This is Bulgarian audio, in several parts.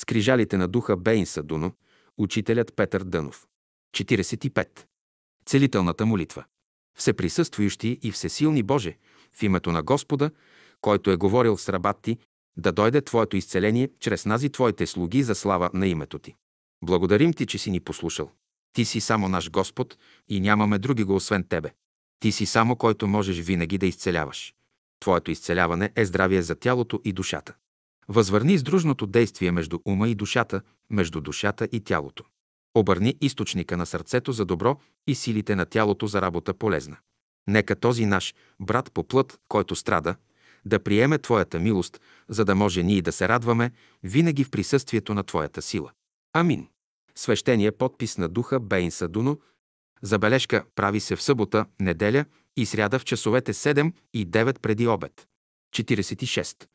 Скрижалите на духа Бейнса Дуно, учителят Петър Дънов. 45. Целителната молитва. Всеприсъствующи и всесилни Боже, в името на Господа, който е говорил с рабат ти, да дойде Твоето изцеление чрез нази Твоите слуги за слава на името Ти. Благодарим Ти, че си ни послушал. Ти си само наш Господ и нямаме други го освен Тебе. Ти си само, който можеш винаги да изцеляваш. Твоето изцеляване е здравие за тялото и душата. Възвърни издружното действие между ума и душата, между душата и тялото. Обърни източника на сърцето за добро и силите на тялото за работа полезна. Нека този наш брат по плът, който страда, да приеме Твоята милост, за да може ние да се радваме винаги в присъствието на Твоята сила. Амин. Свещения подпис на духа Бейн Садуно. Забележка прави се в събота, неделя и сряда в часовете 7 и 9 преди обед. 46.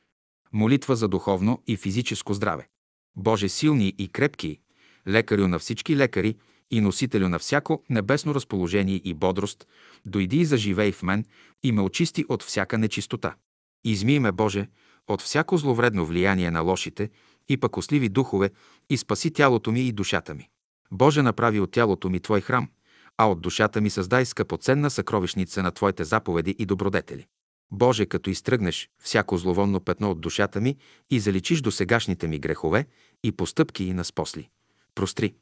Молитва за духовно и физическо здраве. Боже силни и крепки, лекарю на всички лекари и носителю на всяко небесно разположение и бодрост, дойди и заживей в мен и ме очисти от всяка нечистота. Измий ме, Боже, от всяко зловредно влияние на лошите и пакосливи духове и спаси тялото ми и душата ми. Боже, направи от тялото ми Твой храм, а от душата ми създай скъпоценна съкровищница на Твоите заповеди и добродетели. Боже, като изтръгнеш всяко зловонно петно от душата ми и заличиш до сегашните ми грехове и постъпки и наспосли. Простри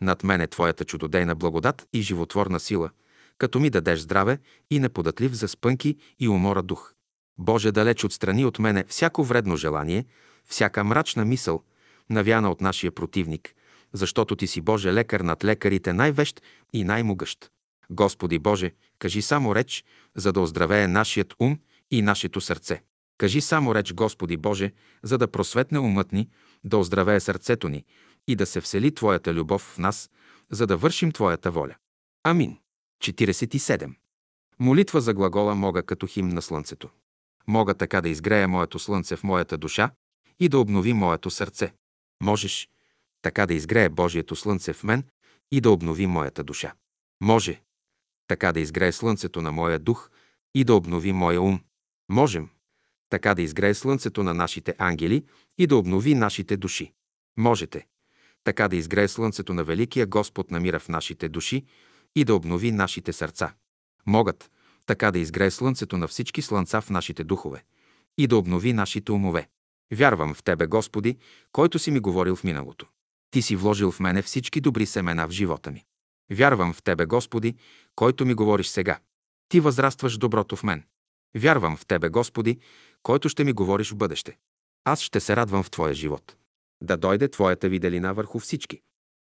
над мене Твоята чудодейна благодат и животворна сила, като ми дадеш здраве и неподатлив за спънки и умора дух. Боже, далеч отстрани от мене всяко вредно желание, всяка мрачна мисъл, навяна от нашия противник, защото Ти си Боже лекар над лекарите, най-вещ и най-могъщ. Господи Боже, кажи само реч, за да оздравее нашият ум и нашето сърце. Кажи само реч, Господи Боже, за да просветне умът ни, да оздравее сърцето ни и да се всели Твоята любов в нас, за да вършим Твоята воля. Амин. 47. Молитва за глагола мога като хим на слънцето. Мога така да изгрея моето слънце в моята душа и да обнови моето сърце. Можеш така да изгрее Божието слънце в мен и да обнови моята душа. Може така да изгрее слънцето на моя дух и да обнови моя ум. Можем така да изгрее слънцето на нашите ангели и да обнови нашите души. Можете така да изгрее слънцето на Великия Господ на мира в нашите души и да обнови нашите сърца. Могат така да изгрее слънцето на всички слънца в нашите духове и да обнови нашите умове. Вярвам в Тебе, Господи, който си ми говорил в миналото. Ти си вложил в мене всички добри семена в живота ми. Вярвам в Тебе, Господи, който ми говориш сега. Ти възрастваш доброто в мен. Вярвам в Тебе, Господи, който ще ми говориш в бъдеще. Аз ще се радвам в Твоя живот. Да дойде Твоята виделина върху всички.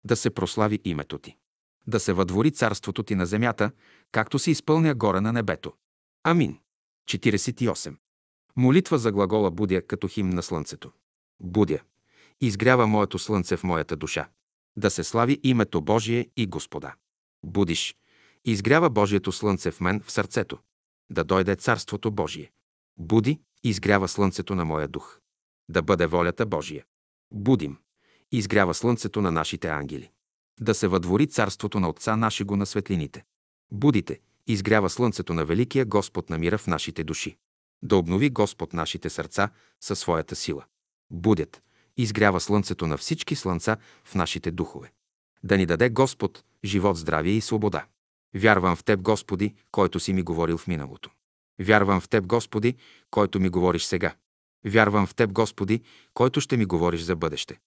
Да се прослави името Ти. Да се въдвори царството Ти на земята, както се изпълня горе на небето. Амин. 48. Молитва за глагола будя като хим на слънцето. Будя. Изгрява моето слънце в моята душа. Да се слави името Божие и Господа. Будиш. Изгрява Божието слънце в мен в сърцето. Да дойде Царството Божие. Буди. Изгрява слънцето на моя дух. Да бъде волята Божия. Будим. Изгрява слънцето на нашите ангели. Да се въдвори царството на Отца нашего на светлините. Будите. Изгрява слънцето на Великия Господ на мира в нашите души. Да обнови Господ нашите сърца със своята сила. Будят. Изгрява слънцето на всички слънца в нашите духове. Да ни даде Господ живот, здравие и свобода. Вярвам в Теб, Господи, който си ми говорил в миналото. Вярвам в Теб, Господи, който ми говориш сега. Вярвам в Теб, Господи, който ще ми говориш за бъдеще.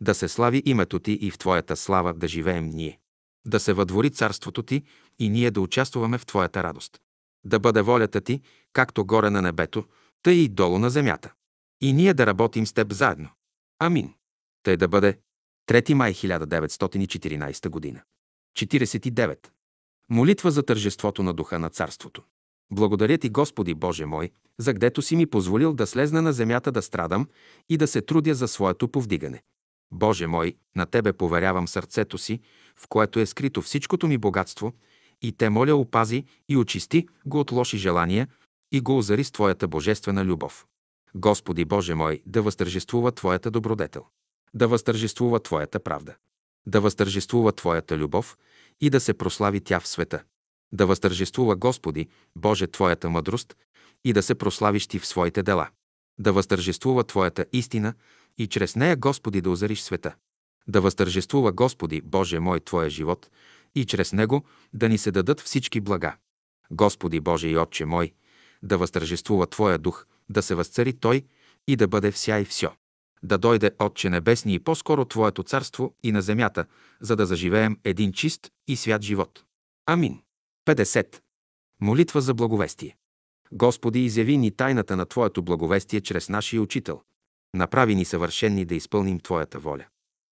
Да се слави името Ти и в Твоята слава да живеем ние. Да се въдвори царството Ти и ние да участваме в Твоята радост. Да бъде волята Ти, както горе на небето, тъй и долу на земята. И ние да работим с Теб заедно. Амин. Тъй да бъде 3 май 1914 година. 49. Молитва за тържеството на духа на царството. Благодаря ти, Господи Боже мой, за гдето си ми позволил да слезна на земята да страдам и да се трудя за своето повдигане. Боже мой, на Тебе поверявам сърцето си, в което е скрито всичкото ми богатство, и Те моля опази и очисти го от лоши желания и го озари с Твоята божествена любов. Господи Боже мой, да възтържествува Твоята добродетел, да възтържествува Твоята правда, да възтържествува Твоята любов и да се прослави тя в света. Да възтържествува Господи, Боже, Твоята мъдрост и да се прославиш Ти в своите дела. Да възтържествува Твоята истина и чрез нея, Господи, да озариш света. Да възтържествува, Господи, Боже мой, Твоя живот и чрез него да ни се дадат всички блага. Господи Боже и Отче мой, да възтържествува Твоя дух, да се възцари Той и да бъде вся и все. Да дойде Отче Небесни и по-скоро Твоето царство и на земята, за да заживеем един чист и свят живот. Амин. 50. Молитва за благовестие. Господи, изяви ни тайната на Твоето благовестие чрез нашия учител. Направи ни съвършенни да изпълним Твоята воля.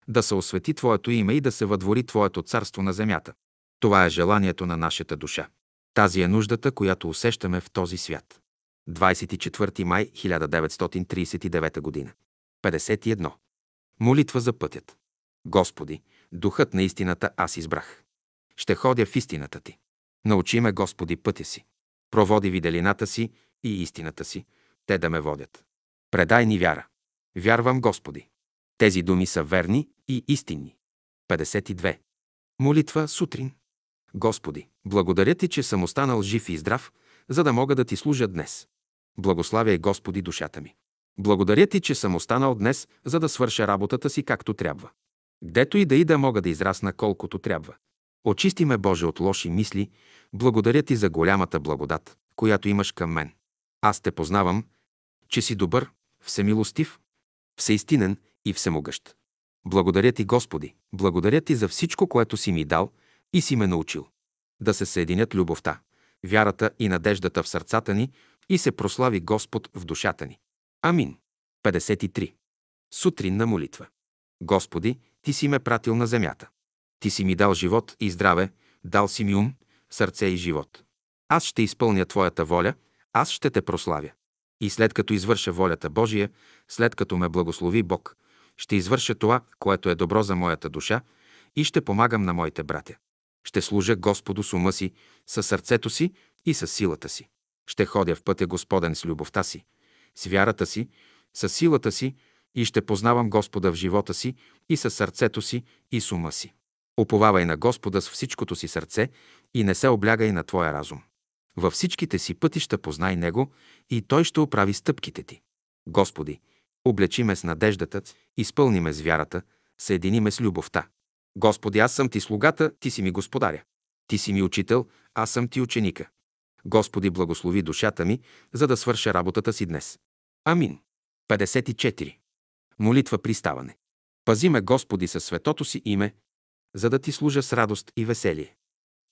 Да се освети Твоето име и да се въдвори Твоето царство на земята. Това е желанието на нашата душа. Тази е нуждата, която усещаме в този свят. 24 май 1939 г. 51. Молитва за пътят. Господи, духът на истината аз избрах. Ще ходя в истината Ти. Научи ме, Господи, пътя си. Проводи виделината си и истината си, те да ме водят. Предай ни вяра. Вярвам, Господи. Тези думи са верни и истинни. 52. Молитва сутрин. Господи, благодаря Ти, че съм останал жив и здрав, за да мога да Ти служа днес. Благославяй, Господи, душата ми. Благодаря Ти, че съм останал днес, за да свърша работата си както трябва. Гдето и да и да мога да израсна колкото трябва. Очисти ме, Боже, от лоши мисли. Благодаря Ти за голямата благодат, която имаш към мен. Аз те познавам, че си добър, всемилостив, всеистинен и всемогъщ. Благодаря Ти, Господи, благодаря Ти за всичко, което си ми дал и си ме научил. Да се съединят любовта, вярата и надеждата в сърцата ни и се прослави Господ в душата ни. Амин. 53. Сутринна молитва. Господи, Ти си ме пратил на земята. Ти си ми дал живот и здраве, дал си ми ум, сърце и живот. Аз ще изпълня Твоята воля, аз ще те прославя. И след като извърша волята Божия, след като ме благослови Бог, ще извърша това, което е добро за моята душа и ще помагам на моите братя. Ще служа Господу с ума си, със сърцето си и с силата си. Ще ходя в пътя Господен с любовта си, с вярата си, с силата си и ще познавам Господа в живота си и със сърцето си и с ума си. Уповавай на Господа с всичкото си сърце и не се облягай на твоя разум. Във всичките си пътища познай Него и Той ще оправи стъпките ти. Господи, облечи ме с надеждата, изпълни ме с вярата, съедини ме с любовта. Господи, аз съм Ти слугата, Ти си ми господаря. Ти си ми учител, аз съм Ти ученика. Господи, благослови душата ми, за да свърша работата си днес. Амин. 54. Молитва при ставане. Пази ме, Господи, със светото си име, за да Ти служа с радост и веселие.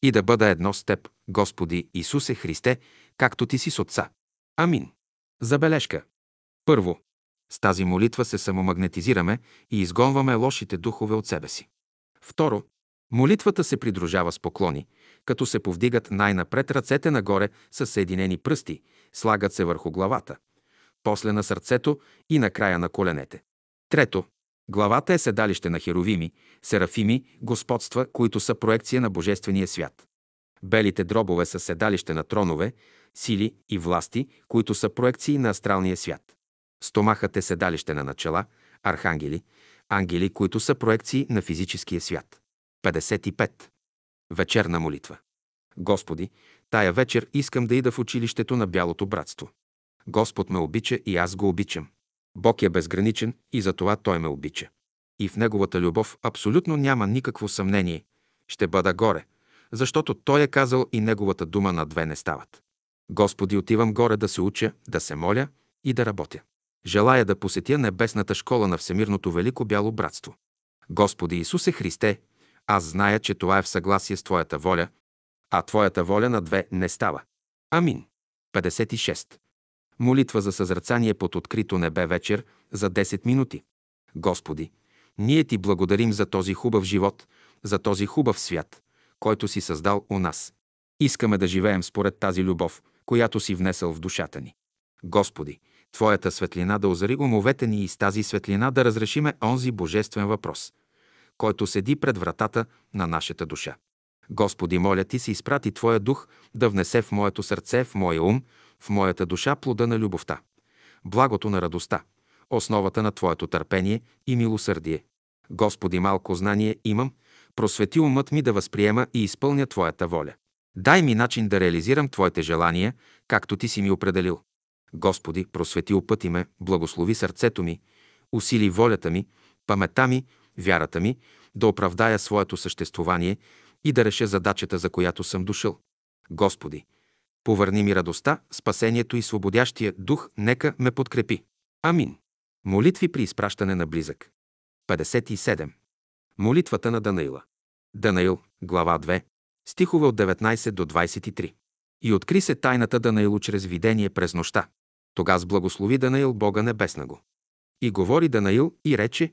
И да бъда едно с Теб, Господи Исусе Христе, както Ти си с Отца. Амин. Забележка. Първо, с тази молитва се самомагнетизираме и изгонваме лошите духове от себе си. Второ, молитвата се придружава с поклони, като се повдигат най-напред ръцете нагоре с съединени пръсти, слагат се върху главата, после на сърцето и накрая на коленете. Трето, главата е седалище на херовими, серафими, господства, които са проекция на Божествения свят. Белите дробове са седалище на тронове, сили и власти, които са проекции на астралния свят. Стомахът е седалище на начала, архангели, ангели, които са проекции на физическия свят. 55. Вечерна молитва. Господи, тая вечер искам да ида в училището на Бялото братство. Господ ме обича и аз го обичам. Бог е безграничен и затова Той ме обича. И в Неговата любов абсолютно няма никакво съмнение. Ще бъда горе, защото Той е казал и Неговата дума на две не стават. Господи, отивам горе да се уча, да се моля и да работя. Желая да посетя небесната школа на Всемирното Велико Бяло Братство. Господи Исусе Христе, аз зная, че това е в съгласие с Твоята воля, а Твоята воля на две не става. Амин. 56. Молитва за съзрацание под открито небе вечер за 10 минути. Господи, ние Ти благодарим за този хубав живот, за този хубав свят, който си създал у нас. Искаме да живеем според тази любов, която си внесъл в душата ни. Господи, Твоята светлина да озари умовете ни и с тази светлина да разрешиме онзи божествен въпрос, който седи пред вратата на нашата душа. Господи, моля Ти се изпрати Твоя дух да внесе в моето сърце, в моя ум, в моята душа плода на любовта, благото на радостта, основата на Твоето търпение и милосърдие. Господи, малко знание имам, просвети умът ми да възприема и изпълня Твоята воля. Дай ми начин да реализирам Твоите желания, както Ти си ми определил. Господи, просвети опъти ме, благослови сърцето ми, Усили волята ми, паметта ми, вярата ми, да оправдая своето съществувание и да реша задачата, за която съм дошъл. Господи, повърни ми радостта, спасението и свободящия дух, нека ме подкрепи. Амин. Молитви при изпращане на близък. 57. Молитвата на Данаила. Данаил, глава 2, стихове от 19 до 23. И откри се тайната Данаилу чрез видение през нощта. Тогас благослови Данаил Бога Небеснаго. И говори Данаил и рече,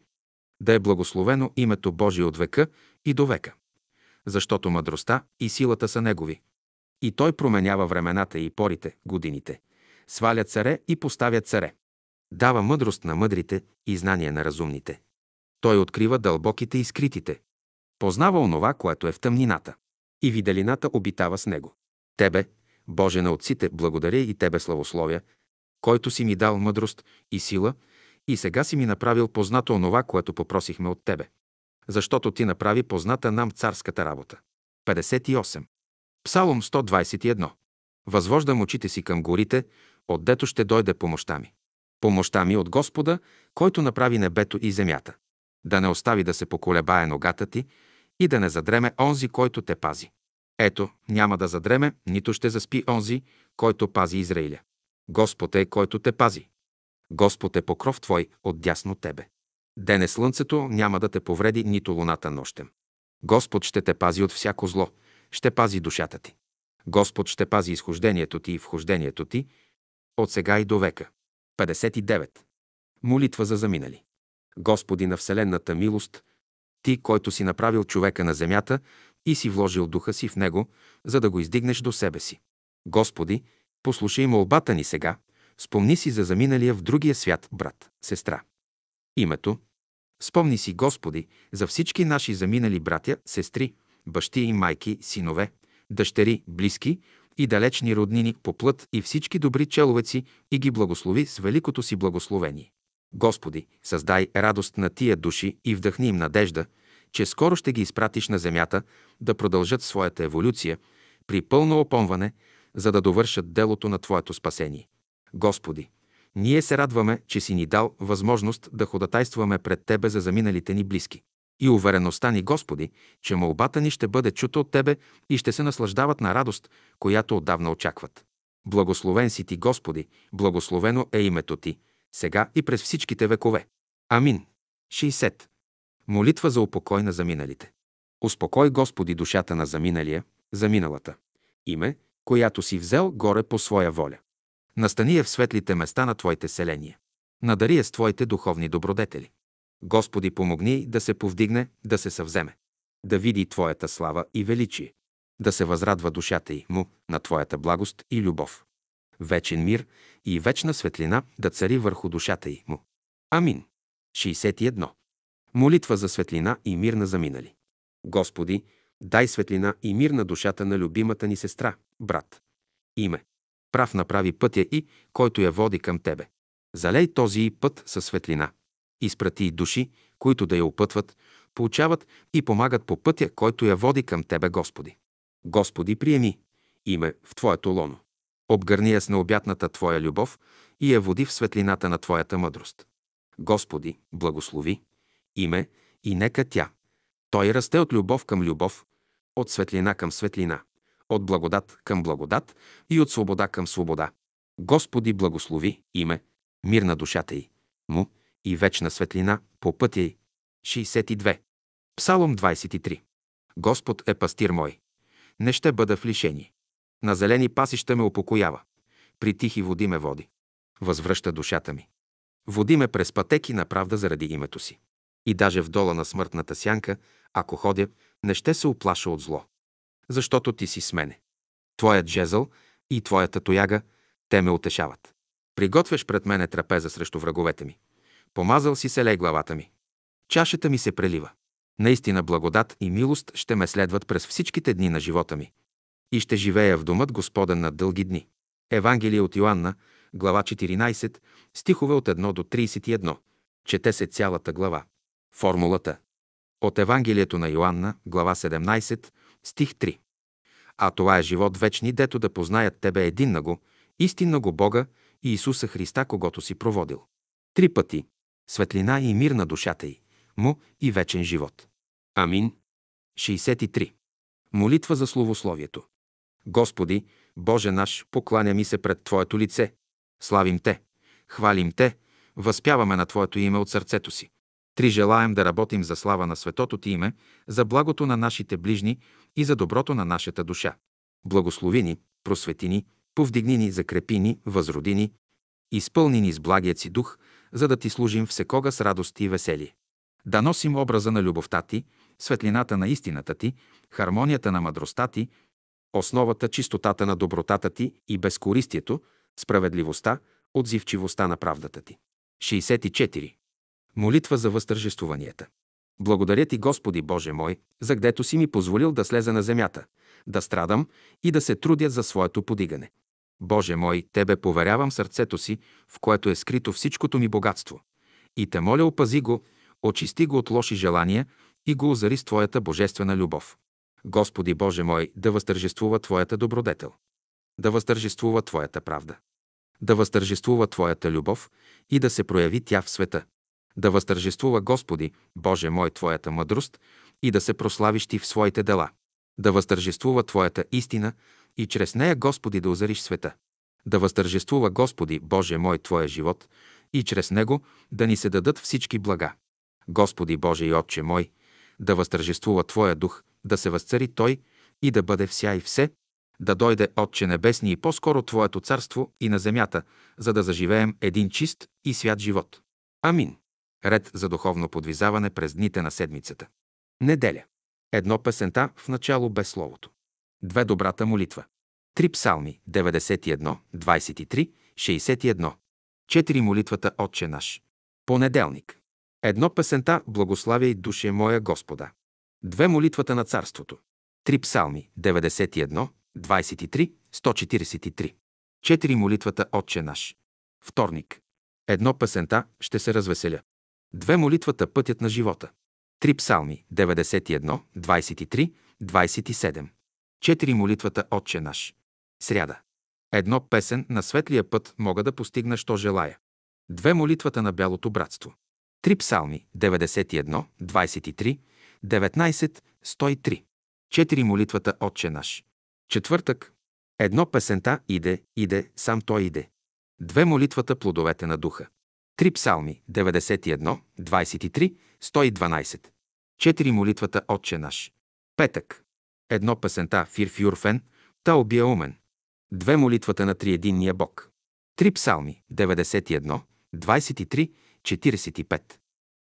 да е благословено името Божие от века и до века, защото мъдростта и силата са Негови. И Той променява времената и порите, годините, сваля царе и поставя царе. Дава мъдрост на мъдрите и знание на разумните. Той открива дълбоките и скритите. Познава онова, което е в тъмнината. И виделината обитава с него. Тебе, Боже на отците, благодаря и Тебе славословя, който си ми дал мъдрост и сила, и сега си ми направил познато онова, което попросихме от Тебе. Защото Ти направи позната нам царската работа. 58. Псалом 121. Възвождам очите си към горите, отдето ще дойде помощта ми. Помощта ми от Господа, който направи небето и земята. Да не остави да се поколебае ногата ти и да не задреме онзи, който те пази. Ето, няма да задреме, нито ще заспи онзи, който пази Израиля. Господ е, който те пази. Господ е покров твой от дясно тебе. Дене слънцето няма да те повреди, нито луната нощем. Господ ще те пази от всяко зло, ще пази душата ти. Господ ще пази изхождението ти и вхождението ти от сега и до века. 59. Молитва за заминали. Господи на Вселенната милост, Ти, който си направил човека на земята и си вложил духа си в него, за да го издигнеш до себе си. Господи, послушай молбата ни сега, спомни си за заминалия в другия свят брат, сестра. Името. Спомни си, Господи, за всички наши заминали братя, сестри, бащи и майки, синове, дъщери, близки и далечни роднини по плът и всички добри человеци и ги благослови с великото си благословение. Господи, създай радост на тия души и вдъхни им надежда, че скоро ще ги изпратиш на земята да продължат своята еволюция при пълно опомване, за да довършат делото на Твоето спасение. Господи, ние се радваме, че си ни дал възможност да ходатайстваме пред Тебе за заминалите ни близки. И увереността ни, Господи, че молбата ни ще бъде чута от Тебе и ще се наслаждават на радост, която отдавна очакват. Благословен си Ти, Господи, благословено е името Ти, сега и през всичките векове. Амин. 60. Молитва за упокой на заминалите. Успокой, Господи, душата на заминалия, заминалата. Име, която си взел горе по своя воля. Настани я в светлите места на Твоите селения. Надари я с Твоите духовни добродетели. Господи, помогни да се повдигне, да се съвземе. Да види Твоята слава и величие. Да се възрадва душата й му на Твоята благост и любов. Вечен мир и вечна светлина да цари върху душата й му. Амин. 61. Молитва за светлина и мир на заминали. Господи, дай светлина и мир на душата на любимата ни сестра, брат. Име. Прав направи пътя и, който я води към Тебе. Залей този път със светлина. Изпрати души, които да я опътват, получават и помагат по пътя, който я води към Тебе, Господи. Господи, приеми име в Твоето лоно. Обгърни я с необятната Твоя любов и я води в светлината на Твоята мъдрост. Господи, благослови име и нека тя. Той расте от любов към любов, от светлина към светлина, от благодат към благодат и от свобода към свобода. Господи, благослови име, мир на душата й, му и вечна светлина по пътя й. 62. Псалом 23. Господ е пастир мой. Не ще бъда в лишение. На зелени пасища ме упокоява. При тихи води ме води. Възвръща душата ми. Води ме през пътеки на правда заради името си. И даже в дола на смъртната сянка, ако ходя, не ще се оплаша от зло. Защото ти си с мене. Твоят жезъл и твоята тояга, те ме утешават. Приготвяш пред мене трапеза срещу враговете ми. Помазал си се лей главата ми. Чашата ми се прелива. Наистина благодат и милост ще ме следват през всичките дни на живота ми. И ще живея в домът Господен на дълги дни. Евангелие от Йоанна, глава 14, стихове от 1 до 31. Чете се цялата глава. Формулата. От Евангелието на Йоанна, глава 17, стих 3. А това е живот вечни, дето да познаят Тебе единнаго, истиннаго Бога и Исуса Христа, когато си проводил. Три пъти. светлина и мир на душата й, му и вечен живот. Амин. 63. Молитва за словословието. Господи, Боже наш, покланя ми се пред Твоето лице. Славим Те, хвалим Те, възпяваме на Твоето име от сърцето си. Три желаем да работим за слава на светото Ти име, за благото на нашите ближни и за доброто на нашата душа. Благослови ни, просвети ни, повдигни ни, закрепи ни, възроди ни, изпълни ни с благият си дух, за да Ти служим всекога с радост и веселие. Да носим образа на любовта Ти, светлината на истината Ти, хармонията на мъдростта Ти, основата, чистотата на добротата Ти и безкористието, справедливостта, отзивчивостта на правдата Ти. 64. Молитва за възтържествуванията. Благодаря Ти, Господи Боже мой, за гдето си ми позволил да слеза на земята, да страдам и да се трудя за своето подигане. Боже мой, Тебе поверявам сърцето си, в което е скрито всичкото ми богатство. И те моля, опази го, очисти го от лоши желания и го озари с Твоята божествена любов. Господи Боже мой, да възтържествува Твоята добродетел, да възтържествува Твоята правда, да възтържествува Твоята любов и да се прояви тя в света. Да възтържествува Господи, Боже мой, Твоята мъдрост и да се прославиш Ти в своите дела. Да възтържествува Твоята истина и чрез нея, Господи, да озариш света. Да възтържествува Господи, Боже мой, Твоя живот и чрез него да ни се дадат всички блага. Господи Боже и Отче мой, да възтържествува Твоя дух, да се възцари Той и да бъде вся и все, да дойде Отче Небесни и по-скоро Твоето царство и на земята, за да заживеем един чист и свят живот. Амин. Ред за духовно подвизаване през дните на седмицата. Неделя. Едно песента в начало без словото. Две добрата молитва. Три псалми 91, 23, 61. Четири молитвата Отче наш. Понеделник. Едно песента Благославяй душе моя Господа. Две молитвата на царството. Три псалми 91, 23, 143. Четири молитвата Отче наш. Вторник. Едно песента ще се развеселя. Две молитвата Пътят на живота. Три псалми 91, 23, 27. Четири молитвата Отче наш. Сряда. Едно песен на светлия път мога да постигна, що желая. Две молитвата на бялото братство. Три псалми 91, 23, 19, 103. Четири молитвата Отче наш. Четвъртък. Едно песента иде, иде, сам той иде. Две молитвата плодовете на духа. Три псалми 91, 23, 112. Четири молитвата Отче наш. Петък. Едно песента Фир Фюрфен, умен. Две молитвата на триединния Бог. Три псалми 91, 23, 45.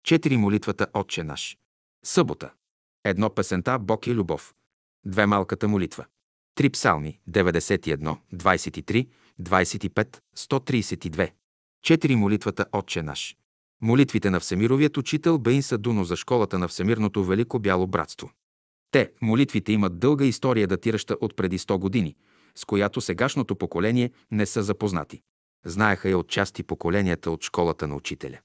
Четири молитвата Отче наш. Събота. Едно песента Бог е любов. Две малката молитва. Три псалми 91, 23, 25, 132. Четири молитвата Отче наш. Молитвите на Всемировият учител Бейн Садуно за школата на Всемирното Велико Бяло Братство. Те, молитвите, имат дълга история, датираща от преди 100 години, с която сегашното поколение не са запознати. Знаеха я от части поколенията от школата на учителя.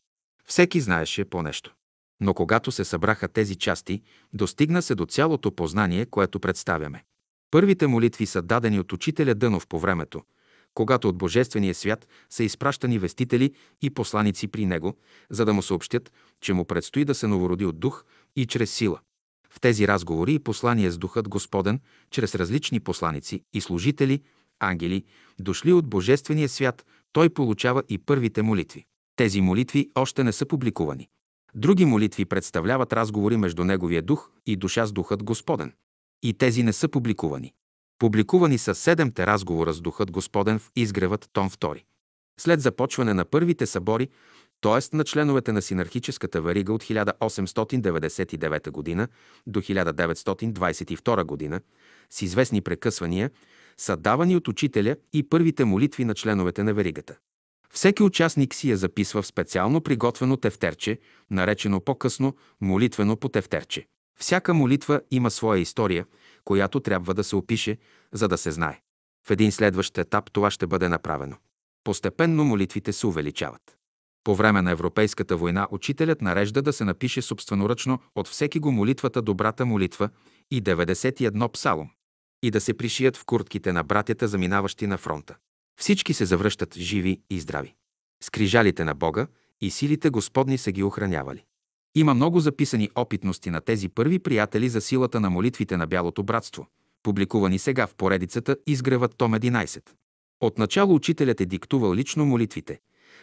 Всеки знаеше по нещо. Но когато се събраха тези части, достигна се до цялото познание, което представяме. Първите молитви са дадени от учителя Дънов по времето, когато от Божествения свят са изпращани вестители и посланици при него, за да му съобщят, че му предстои да се новороди от дух и чрез сила. В тези разговори и послания с Духът Господен, чрез различни посланици и служители, ангели, дошли от Божествения свят, той получава и първите молитви. Тези молитви още не са публикувани. Други молитви представляват разговори между Неговия дух и душа с Духът Господен. И тези не са публикувани. Публикувани са седемте разговора с Духът Господен в изгревът том 2. След започване на първите събори, т.е. на членовете на синархическата варига от 1899 г. до 1922 г., с известни прекъсвания, са давани от учителя и първите молитви на членовете на веригата. Всеки участник си я записва в специално приготвено тефтерче, наречено по-късно молитвено по тефтерче. Всяка молитва има своя история, която трябва да се опише, за да се знае. В един следващ етап това ще бъде направено. Постепенно молитвите се увеличават. По време на Европейската война учителят нарежда да се напише собственоръчно от всеки го молитвата Добрата молитва и 91 псалом и да се пришият в куртките на братята, заминаващи на фронта. Всички се завръщат живи и здрави. Скрижалите на Бога и силите Господни са ги охранявали. Има много записани опитности на тези първи приятели за силата на молитвите на Бялото братство, публикувани сега в поредицата Изгревът том 11. Отначало учителят е диктувал лично молитвите,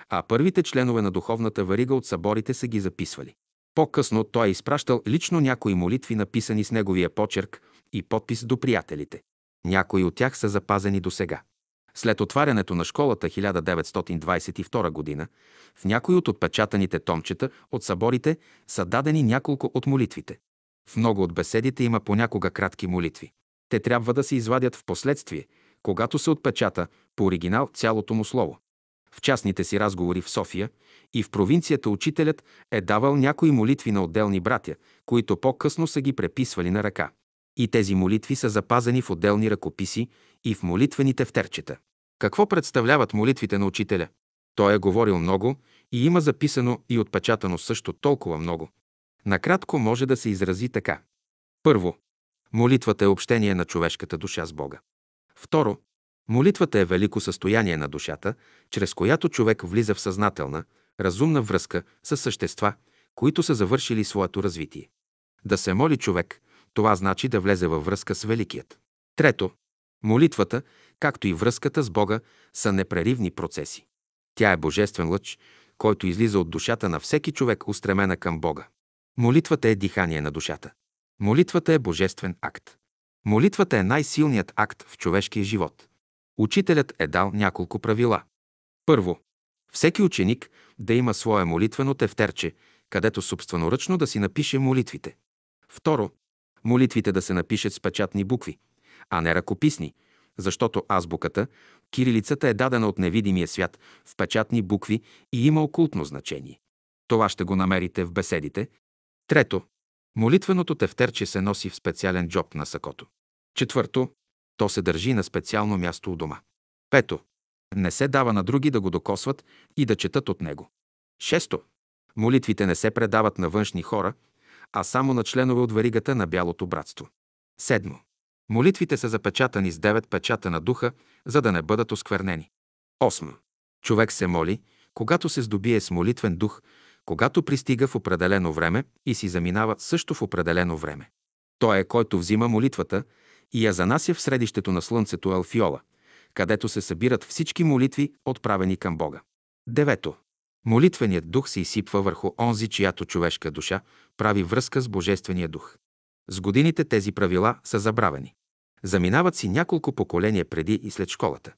а първите членове на духовната варига от съборите са ги записвали. По-късно той е изпращал лично някои молитви, написани с неговия почерк и подпис до приятелите. Някои от тях са запазени до сега. След отварянето на школата 1922 г. в някои от отпечатаните томчета от съборите са дадени няколко от молитвите. В много от беседите има понякога кратки молитви. Те трябва да се извадят в последствие, когато се отпечата по оригинал цялото му слово. В частните си разговори в София и в провинцията учителят е давал някои молитви на отделни братя, които по-късно са ги преписвали на ръка. И тези молитви са запазени в отделни ръкописи и в молитвените втерчета. Какво представляват молитвите на учителя? Той е говорил много и има записано и отпечатано също толкова много. Накратко може да се изрази така. Първо, молитвата е общение на човешката душа с Бога. Второ, молитвата е велико състояние на душата, чрез която човек влиза в съзнателна, разумна връзка с същества, които са завършили своето развитие. Да се моли човек, това значи да влезе във връзка с Великият. Трето, молитвата, както и връзката с Бога, са непреривни процеси. Тя е божествен лъч, който излиза от душата на всеки човек, устремена към Бога. Молитвата е дихание на душата. Молитвата е божествен акт. Молитвата е най-силният акт в човешкия живот. Учителят е дал няколко правила. Първо, всеки ученик да има свое молитвено тефтерче, където собственоръчно да си напише молитвите. Второ, молитвите да се напишат с печатни букви, а не ръкописни, защото азбуката, кирилицата е дадена от невидимия свят в печатни букви и има окултно значение. Това ще го намерите в беседите. Трето, молитвеното тефтерче се носи в специален джоб на сакото. Четвърто, то се държи на специално място у дома. Пето, не се дава на други да го докосват и да четат от него. Шесто, молитвите не се предават на външни хора, а само на членове от варигата на Бялото братство. Седмо, молитвите са запечатани с девет печата на духа, за да не бъдат осквернени. Осмо, човек се моли, когато се здобие с молитвен дух, когато пристига в определено време и си заминава също в определено време. Той е който взима молитвата и я занася в средището на слънцето Алфиола, където се събират всички молитви, отправени към Бога. Девето. Молитвеният дух се изсипва върху онзи, чиято човешка душа прави връзка с Божествения дух. С годините тези правила са забравени. Заминават си няколко поколения преди и след школата.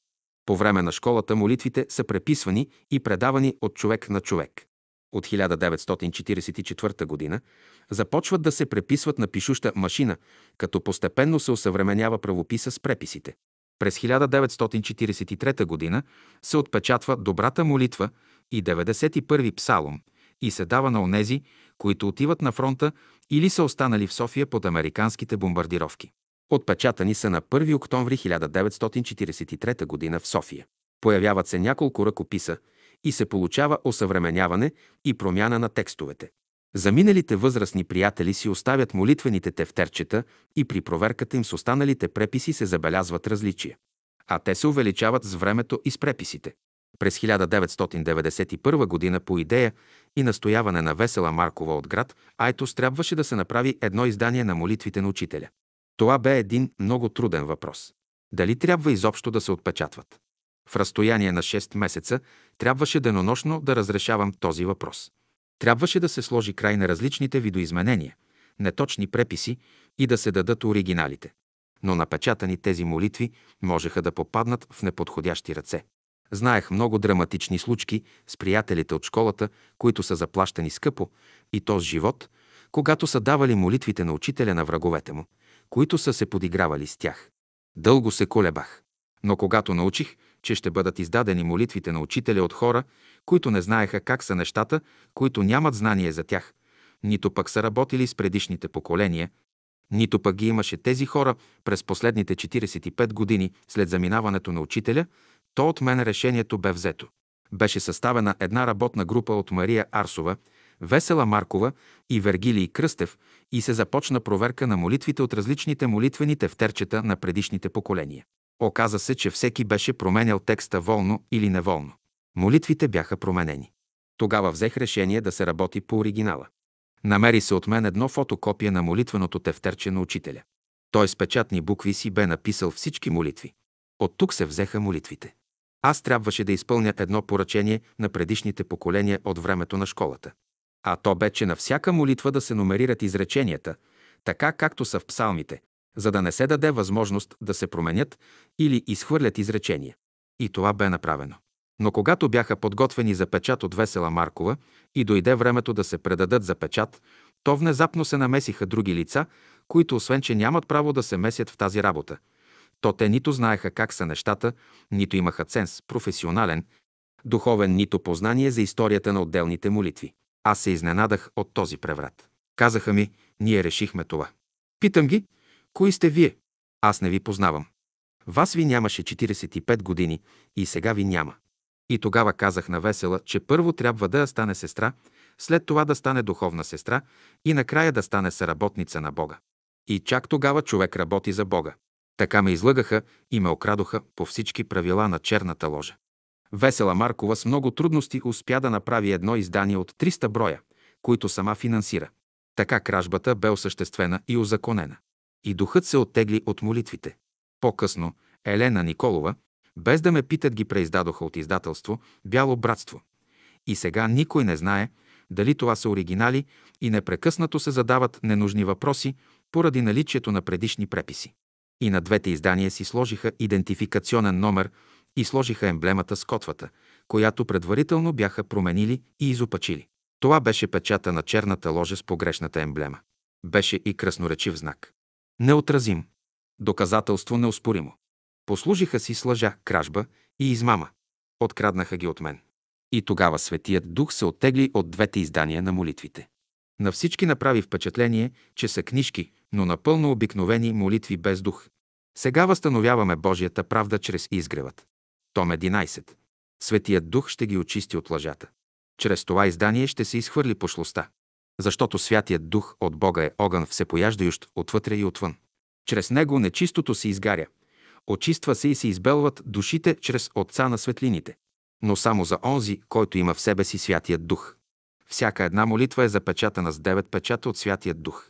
По време на школата молитвите са преписвани и предавани от човек на човек. От 1944 г. започват да се преписват на пишуща машина, като постепенно се осъвременява правописа с преписите. През 1943 г. се отпечатва Добрата молитва и 91-и псалом и се дава на онези, които отиват на фронта или са останали в София под американските бомбардировки. Отпечатани са на 1 октомври 1943 г. в София. Появяват се няколко ръкописа и се получава осъвременяване и промяна на текстовете. Заминалите възрастни приятели си оставят молитвените тефтерчета и при проверката им с останалите преписи се забелязват различия. А те се увеличават с времето и с преписите. През 1991 г. по идея и настояване на Весела Маркова от град Айтос трябваше да се направи едно издание на молитвите на учителя. Това бе един много труден въпрос. Дали трябва изобщо да се отпечатват? В разстояние на 6 месеца трябваше денонощно да разрешавам този въпрос. Трябваше да се сложи край на различните видоизменения, неточни преписи и да се дадат оригиналите. Но напечатани тези молитви можеха да попаднат в неподходящи ръце. Знаех много драматични случки с приятелите от школата, които са заплащани скъпо, и то с живот, когато са давали молитвите на учителя на враговете му, които са се подигравали с тях. Дълго се колебах. Но когато научих, че ще бъдат издадени молитвите на учителя от хора, които не знаеха как са нещата, които нямат знание за тях, нито пък са работили с предишните поколения, нито пък ги имаше тези хора през последните 45 години след заминаването на учителя, то от мен решението бе взето. Беше съставена една работна група от Мария Арсова, Весела Маркова и Вергилий Кръстев и се започна проверка на молитвите от различните молитвени тефтерчета на предишните поколения. Оказа се, че всеки беше променял текста волно или неволно. Молитвите бяха променени. Тогава взех решение да се работи по оригинала. Намери се от мен едно фотокопие на молитвеното тефтерче на учителя. Той с печатни букви си бе написал всички молитви. От тук се взеха молитвите. Аз трябваше да изпълня едно поръчение на предишните поколения от времето на школата. А то бе, че на всяка молитва да се номерират изреченията, така както са в псалмите, за да не се даде възможност да се променят или изхвърлят изречения. И това бе направено. Но когато бяха подготвени за печат от Весела Маркова и дойде времето да се предадат за печат, то внезапно се намесиха други лица, които освен, че нямат право да се месят в тази работа, то те нито знаеха как са нещата, нито имаха ценз, професионален, духовен, нито познание за историята на отделните молитви. Аз се изненадах от този преврат. Казаха ми, ние решихме това. Питам ги, кои сте вие? Аз не ви познавам. Вас ви нямаше 45 години и сега ви няма. И тогава казах на Весела, че първо трябва да стане сестра, след това да стане духовна сестра и накрая да стане съработница на Бога. И чак тогава човек работи за Бога. Така ме излъгаха и ме окрадоха по всички правила на черната ложа. Весела Маркова с много трудности успя да направи едно издание от 300 броя, които сама финансира. Така кражбата бе осъществена и озаконена. И духът се оттегли от молитвите. По-късно Елена Николова, без да ме питат, ги преиздадоха от издателство Бяло братство. И сега никой не знае дали това са оригинали и непрекъснато се задават ненужни въпроси поради наличието на предишни преписи. И на двете издания си сложиха идентификационен номер и сложиха емблемата с котвата, която предварително бяха променили и изопачили. Това беше печата на черната ложа с погрешната емблема. Беше и красноречив знак. Неотразим. Доказателство неоспоримо. Послужиха си с лъжа, кражба и измама. Откраднаха ги от мен. И тогава Светият Дух се оттегли от двете издания на молитвите. На всички направи впечатление, че са книжки, но напълно обикновени молитви без дух. Сега възстановяваме Божията правда чрез изгревът. Том 11. Светият Дух ще ги очисти от лъжата. Чрез това издание ще се изхвърли пошлостта. Защото Святият Дух от Бога е огън всепояждающ отвътре и отвън. Чрез него нечистото се изгаря. Очиства се и се избелват душите чрез Отца на светлините. Но само за онзи, който има в себе си Святият Дух. Всяка една молитва е запечатана с девет печата от Святият Дух.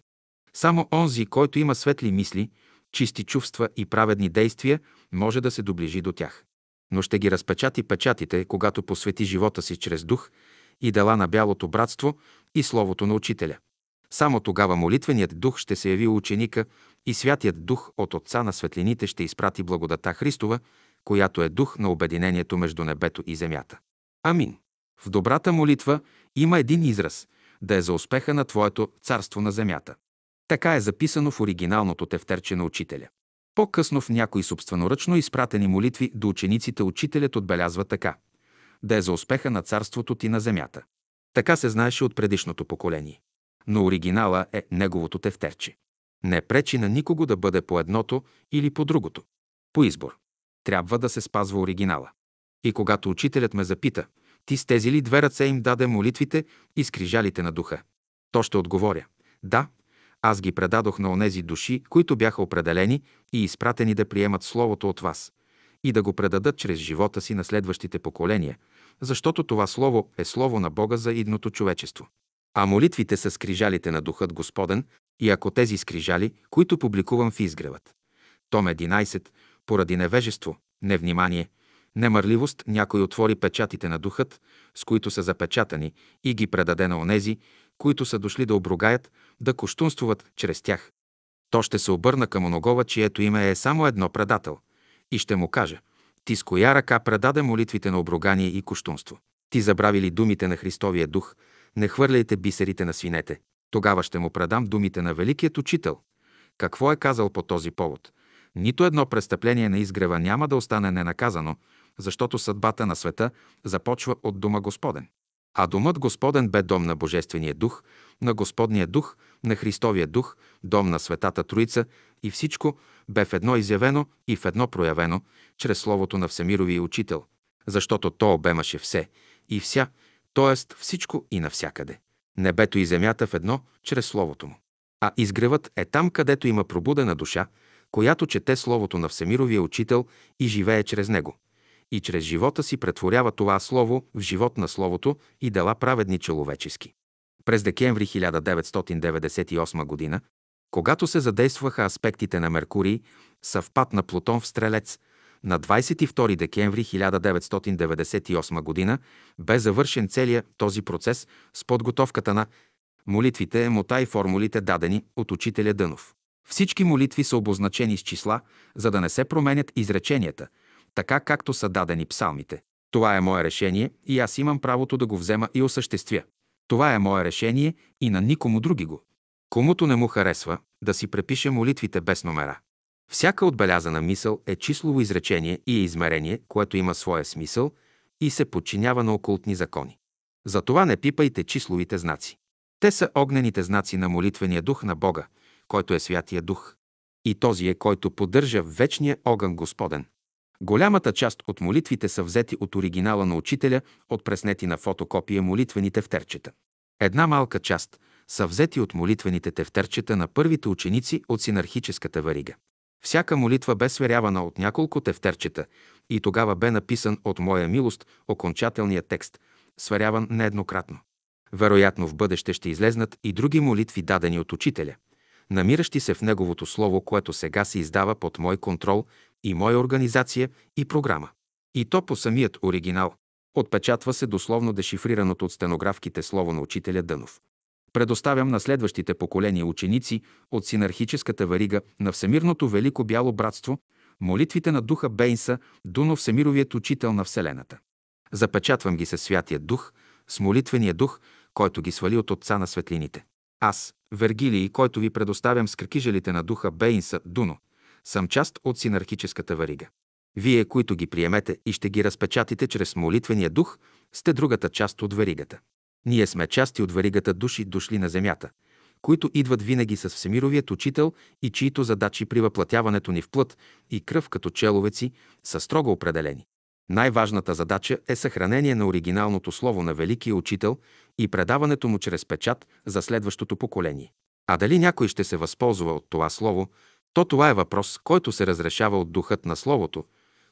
Само онзи, който има светли мисли, чисти чувства и праведни действия, може да се доближи до тях. Но ще ги разпечати печатите, когато посвети живота си чрез дух и дела на бялото братство и словото на учителя. Само тогава молитвеният дух ще се яви ученика и святият дух от Отца на светлините ще изпрати благодата Христова, която е дух на обединението между небето и земята. Амин. В добрата молитва има един израз – да е за успеха на Твоето царство на земята. Така е записано в оригиналното тефтерче на учителя. По-късно в някои собственоръчно изпратени молитви до учениците учителят отбелязва така – да е за успеха на царството ти на земята. Така се знаеше от предишното поколение. Но оригинала е неговото тефтерче. Не пречи на никого да бъде по едното или по другото. По избор. Трябва да се спазва оригинала. И когато учителят ме запита, ти с тези ли две ръце им даде молитвите и скрижалите на духа? То ще отговоря. Да, аз ги предадох на онези души, които бяха определени и изпратени да приемат Словото от вас и да го предадат чрез живота си на следващите поколения, защото това Слово е Слово на Бога за идното човечество. А молитвите са скрижалите на Духът Господен и ако тези скрижали, които публикувам в изгревът. Том 11, поради невежество, невнимание, немърливост, някой отвори печатите на Духът, с които са запечатани, и ги предаде на онези, които са дошли да обругаят, да коштунствуват чрез тях. То ще се обърна към оногова, чието име е само едно предател, и ще му каже, ти с коя ръка предаде молитвите на обругание и коштунство? Ти забрави ли думите на Христовия дух, не хвърляйте бисерите на свинете. Тогава ще му предам думите на Великият Учител. Какво е казал по този повод? Нито едно престъпление на изгрева няма да остане ненаказано, защото съдбата на света започва от Дома Господен. А Домът Господен бе дом на Божествения дух, на Господния дух, на Христовия дух, дом на Светата Троица и всичко бе в едно изявено и в едно проявено, чрез Словото на Всемировия Учител, защото то обемаше все и вся, т.е. всичко и навсякъде. Небето и земята в едно, чрез Словото му. А изгревът е там, където има пробудена душа, която чете Словото на Всемировия Учител и живее чрез него. И чрез живота си претворява това слово в живот на словото и дела праведни човечески. През декември 1998 г., когато се задействаха аспектите на Меркурий, съвпад на Плутон в Стрелец, на 22 декември 1998 г. бе завършен целият този процес с подготовката на молитвите, емота и формулите дадени от учителя Дънов. Всички молитви са обозначени с числа, за да не се променят изреченията, така както са дадени псалмите. Това е мое решение и аз имам правото да го взема и осъществя. Това е мое решение и на никому други го. Комуто не му харесва, да си препише молитвите без номера. Всяка отбелязана мисъл е числово изречение и е измерение, което има своя смисъл и се подчинява на окултни закони. Затова не пипайте числовите знаци. Те са огнените знаци на молитвения дух на Бога, който е Святия Дух. И този е, който поддържа вечния огън Господен. Голямата част от молитвите са взети от оригинала на учителя, от преснети на фотокопия молитвените тефтерчета. Една малка част са взети от молитвените тефтерчета на първите ученици от синархическата варига. Всяка молитва бе сверявана от няколко тефтерчета и тогава бе написан от моя милост окончателният текст, сверяван нееднократно. Вероятно в бъдеще ще излезнат и други молитви дадени от учителя, намиращи се в неговото слово, което сега се издава под мой контрол и моя организация и програма. И то по самият оригинал. Отпечатва се дословно дешифрираното от стенографките слово на учителя Дънов. Предоставям на следващите поколения ученици от синархическата варига на Всемирното Велико Бяло Братство молитвите на духа Бейнса, Дуно Всемировият учител на Вселената. Запечатвам ги със Святия Дух, с молитвения дух, който ги свали от Отца на светлините. Аз, Вергилий, който ви предоставям с кракижелите на духа Бейнса, Дуно, съм част от синархическата варига. Вие, които ги приемете и ще ги разпечатите чрез молитвения дух, сте другата част от варигата. Ние сме части от варигата души дошли на земята, които идват винаги с Всемировият учител и чието задачи при въплатяването ни в плът и кръв като человеци са строго определени. Най-важната задача е съхранение на оригиналното слово на Великия Учител и предаването му чрез печат за следващото поколение. А дали някой ще се възползва от това слово, то това е въпрос, който се разрешава от духът на Словото,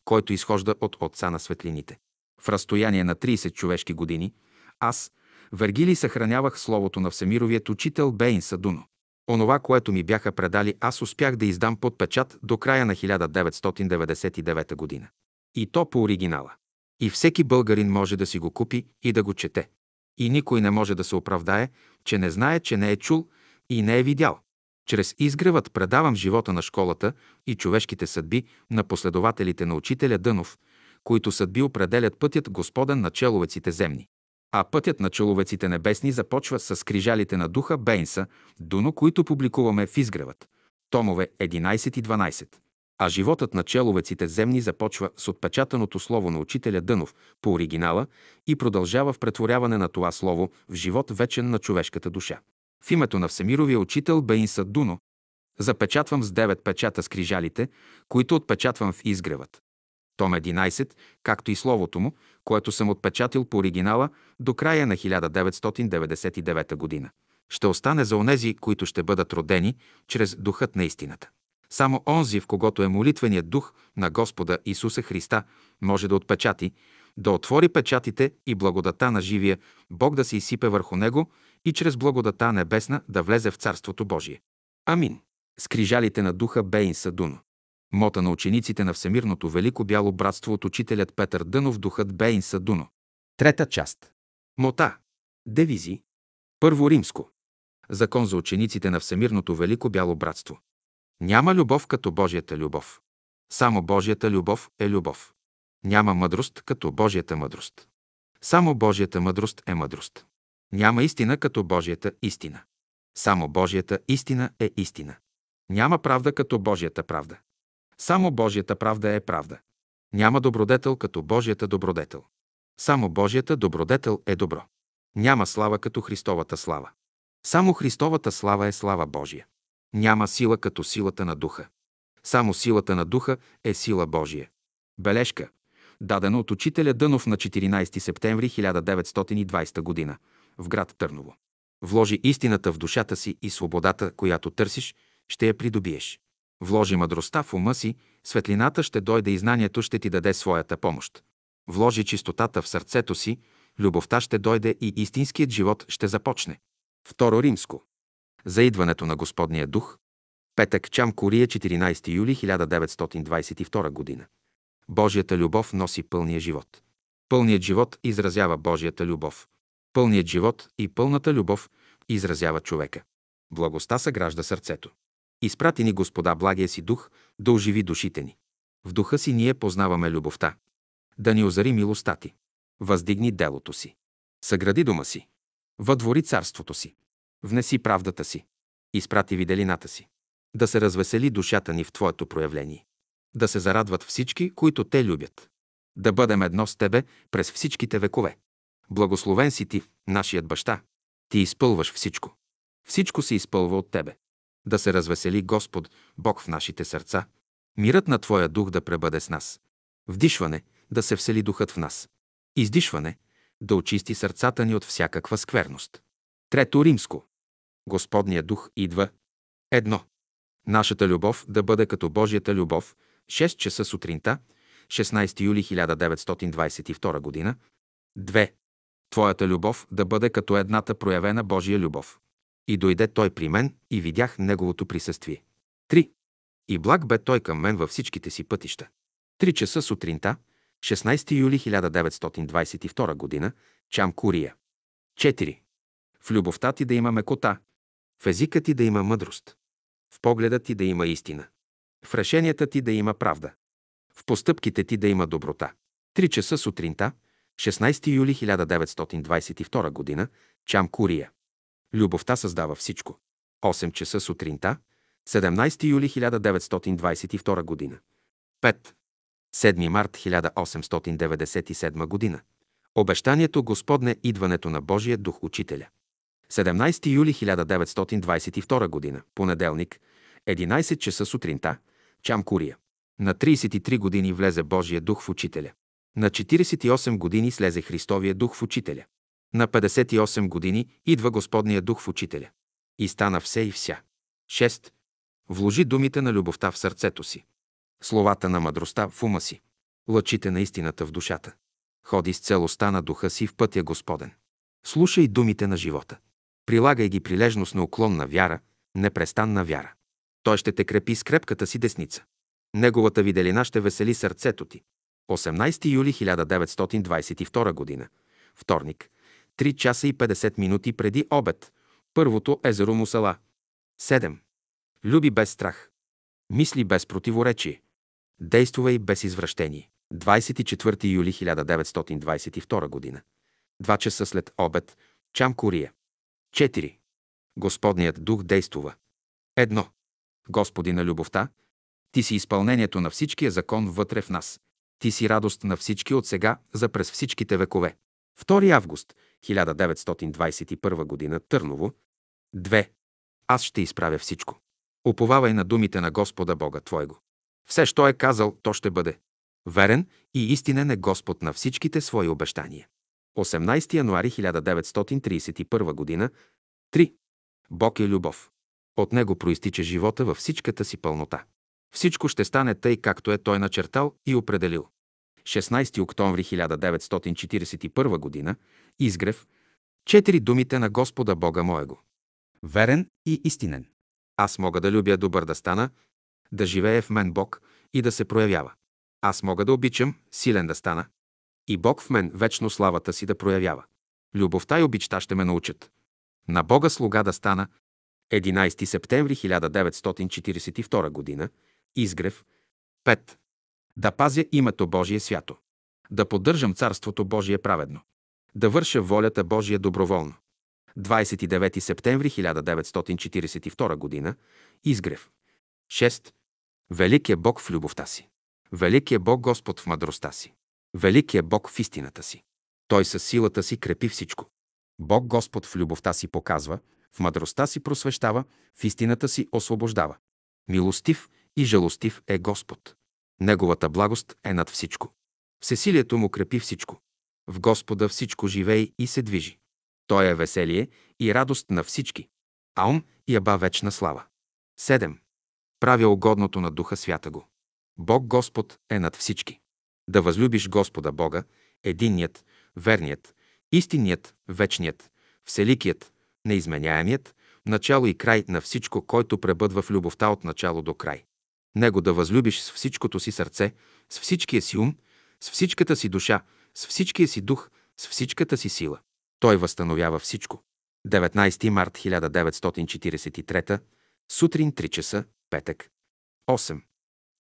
който изхожда от Отца на светлините. В разстояние на 30 човешки години аз, Вергили съхранявах словото на Всемировият учител Бейн Садуно. Онова, което ми бяха предали, аз успях да издам под печат до края на 1999 година. И то по оригинала. И всеки българин може да си го купи и да го чете. И никой не може да се оправдае, че не знае, че не е чул и не е видял. Чрез изгревът предавам живота на школата и човешките съдби на последователите на учителя Дънов, които съдби определят пътят Господен на человеците земни. А пътят на человеците небесни започва с крижалите на духа Бейнса, Дуно, които публикуваме в изгревът. Томове 11 и 12. А животът на человеците земни започва с отпечатаното слово на учителя Дънов по оригинала и продължава в претворяване на това слово в живот вечен на човешката душа. В името на Всемировия учител Бейнса Дуно запечатвам с девет печата с крижалите, които отпечатвам в изгревът. Том 11, както и словото му, което съм отпечатил по оригинала до края на 1999 година. Ще остане за онези, които ще бъдат родени чрез духът на истината. Само онзи, в когото е молитвеният дух на Господа Исуса Христа, може да отпечати, да отвори печатите и благодата на живия Бог да се изсипе върху него и чрез благодата небесна да влезе в Царството Божие. Амин. Скрижалите на духа Бейн Садуно. Мота на учениците на Всемирното Велико Бяло Братство от учителят Петър Дънов духът Бейн Садуно. Трета част. Мота. Девизи. Първо римско. Закон за учениците на Всемирното Велико Бяло Братство. Няма любов като Божията любов. Само Божията любов е любов. Няма мъдрост като Божията мъдрост. Само Божията мъдрост е мъдрост. Няма истина като Божията истина. Само Божията истина е истина. Няма правда като Божията правда. Само Божията правда е правда. Няма добродетел като Божията добродетел. Само Божията добродетел е добро. Няма слава като Христовата слава. Само Христовата слава е слава Божия. Няма сила като силата на Духа. Само силата на Духа е сила Божия. Бележка, дадена от учителя Дънов на 14 септември 1920 г. в град Търново. Вложи истината в душата си и свободата, която търсиш, ще я придобиеш. Вложи мъдростта в ума си, светлината ще дойде и знанието ще ти даде своята помощ. Вложи чистотата в сърцето си, любовта ще дойде и истинският живот ще започне. Второ римско. За идването на Господния дух. Петък Чам Кория, 14 юли 1922 година. Божията любов носи пълния живот. Пълният живот изразява Божията любов. Пълният живот и пълната любов изразява човека. Благостта съгражда сърцето. Изпрати ни Господа благия си дух да оживи душите ни. В духа си ние познаваме любовта. Да ни озари милостта ти. Въздигни делото си. Съгради дома си. Въдвори царството си. Внеси правдата си. Изпрати виделината си. Да се развесели душата ни в Твоето проявление. Да се зарадват всички, които Те любят. Да бъдем едно с Тебе през всичките векове. Благословен си Ти, нашият баща. Ти изпълваш всичко. Всичко се изпълва от Тебе. Да се развесели Господ, Бог в нашите сърца. Мирът на Твоя дух да пребъде с нас. Вдишване, да се всели духът в нас. Издишване, да очисти сърцата ни от всякаква скверност. Трето римско. Господният дух идва. Едно. Нашата любов да бъде като Божията любов. 6 часа сутринта, 16 юли 1922 г. 2. Твоята любов да бъде като едната проявена Божия любов. И дойде той при мен и видях неговото присъствие. 3. И благ бе той към мен във всичките си пътища. 3 часа сутринта, 16 юли 1922 г. Чам Курия. 4. В любовта ти да има мекота, в езика ти да има мъдрост, в погледа ти да има истина, в решенията ти да има правда, в постъпките ти да има доброта. 3 часа сутринта, 16 юли 1922 г. Чам Курия. Любовта създава всичко. 8 часа сутринта, 17 юли 1922 г. 5. 7 март 1897 г. Обещанието Господне идването на Божия Дух Учителя. 17 юли 1922 г. Понеделник, 11 часа сутринта, Чам Курия. На 33 години влезе Божия Дух в Учителя. На 48 години слезе Христовия Дух в Учителя. На 58 години идва Господния Дух в Учителя. И стана все и вся. 6. Вложи думите на любовта в сърцето си. Словата на мъдростта в ума си. Лъчите на истината в душата. Ходи с целостта на духа си в пътя Господен. Слушай думите на живота. Прилагай ги прилежно с неуклонна вяра, непрестанна вяра. Той ще те крепи с крепката си десница. Неговата виделина ще весели сърцето ти. 18 юли 1922 г. Вторник. 3 часа и 50 минути преди обед. Първото езеро Мусала. 7. Люби без страх. Мисли без противоречие. Действувай без извращение. 24 юли 1922 г. Два часа след обед. Чам Кория. 4. Господният дух действува. Едно. Господи на любовта, Ти си изпълнението на всичкия закон вътре в нас. Ти си радост на всички от сега за през всичките векове. 2 август 1921 г. Търново. 2. Аз ще изправя всичко. Уповавай на думите на Господа Бога Твоего. Все, що е казал, то ще бъде. Верен и истинен е Господ на всичките свои обещания. 18 януари 1931 г. 3. Бог е любов. От него проистича живота във всичката си пълнота. Всичко ще стане тъй, както е той начертал и определил. 16 октомври 1941 г. Изгрев. Четири думите на Господа Бога моего. Верен и истинен. Аз мога да любя добър да стана, да живее в мен Бог и да се проявява. Аз мога да обичам, силен да стана. И Бог в мен вечно славата си да проявява. Любовта и обичта ще ме научат. На Бога слуга да стана. 11 септември 1942 г. Изгрев. 5. Да пазя името Божие свято. Да поддържам Царството Божие праведно. Да върша волята Божия доброволно. 29 септември 1942 г. Изгрев. 6. Велик е Бог в любовта си. Велик е Бог Господ в мъдростта си. Велик е Бог в истината си. Той със силата си крепи всичко. Бог Господ в любовта си показва, в мъдростта си просвещава, в истината си освобождава. Милостив и жалостив е Господ. Неговата благост е над всичко. Всесилието му крепи всичко. В Господа всичко живее и се движи. Той е веселие и радост на всички. Аум и Аба вечна слава. 7. Правя угодното на Духа Свята го. Бог Господ е над всички. Да възлюбиш Господа Бога, единният, верният, истинният, вечният, вселикият, неизменяемият, начало и край на всичко, който пребъдва в любовта от начало до край. Него да възлюбиш с всичкото си сърце, с всичкия си ум, с всичката си душа, с всичкия си дух, с всичката си сила. Той възстановява всичко. 19 март 1943, сутрин 3 часа, петък. 8.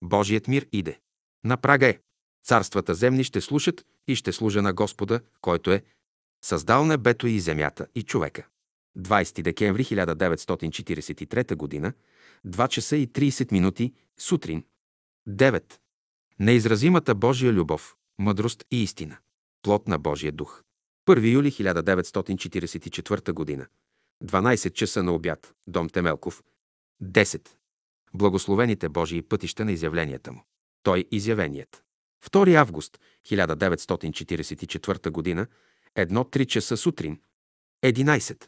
Божият мир иде. На прага е. Царствата земни ще слушат и ще служа на Господа, който е създал небето и земята и човека. 20 декември 1943 г. 2 часа и 30 минути, сутрин. 9. Неизразимата Божия любов, мъдрост и истина. Плод на Божия дух. 1 юли 1944 г. 12 часа на обяд. Дом Темелков. 10. Благословените Божии пътища на изявленията му. Той изявеният. 2 август 1944 г. 1-3 часа сутрин. 11.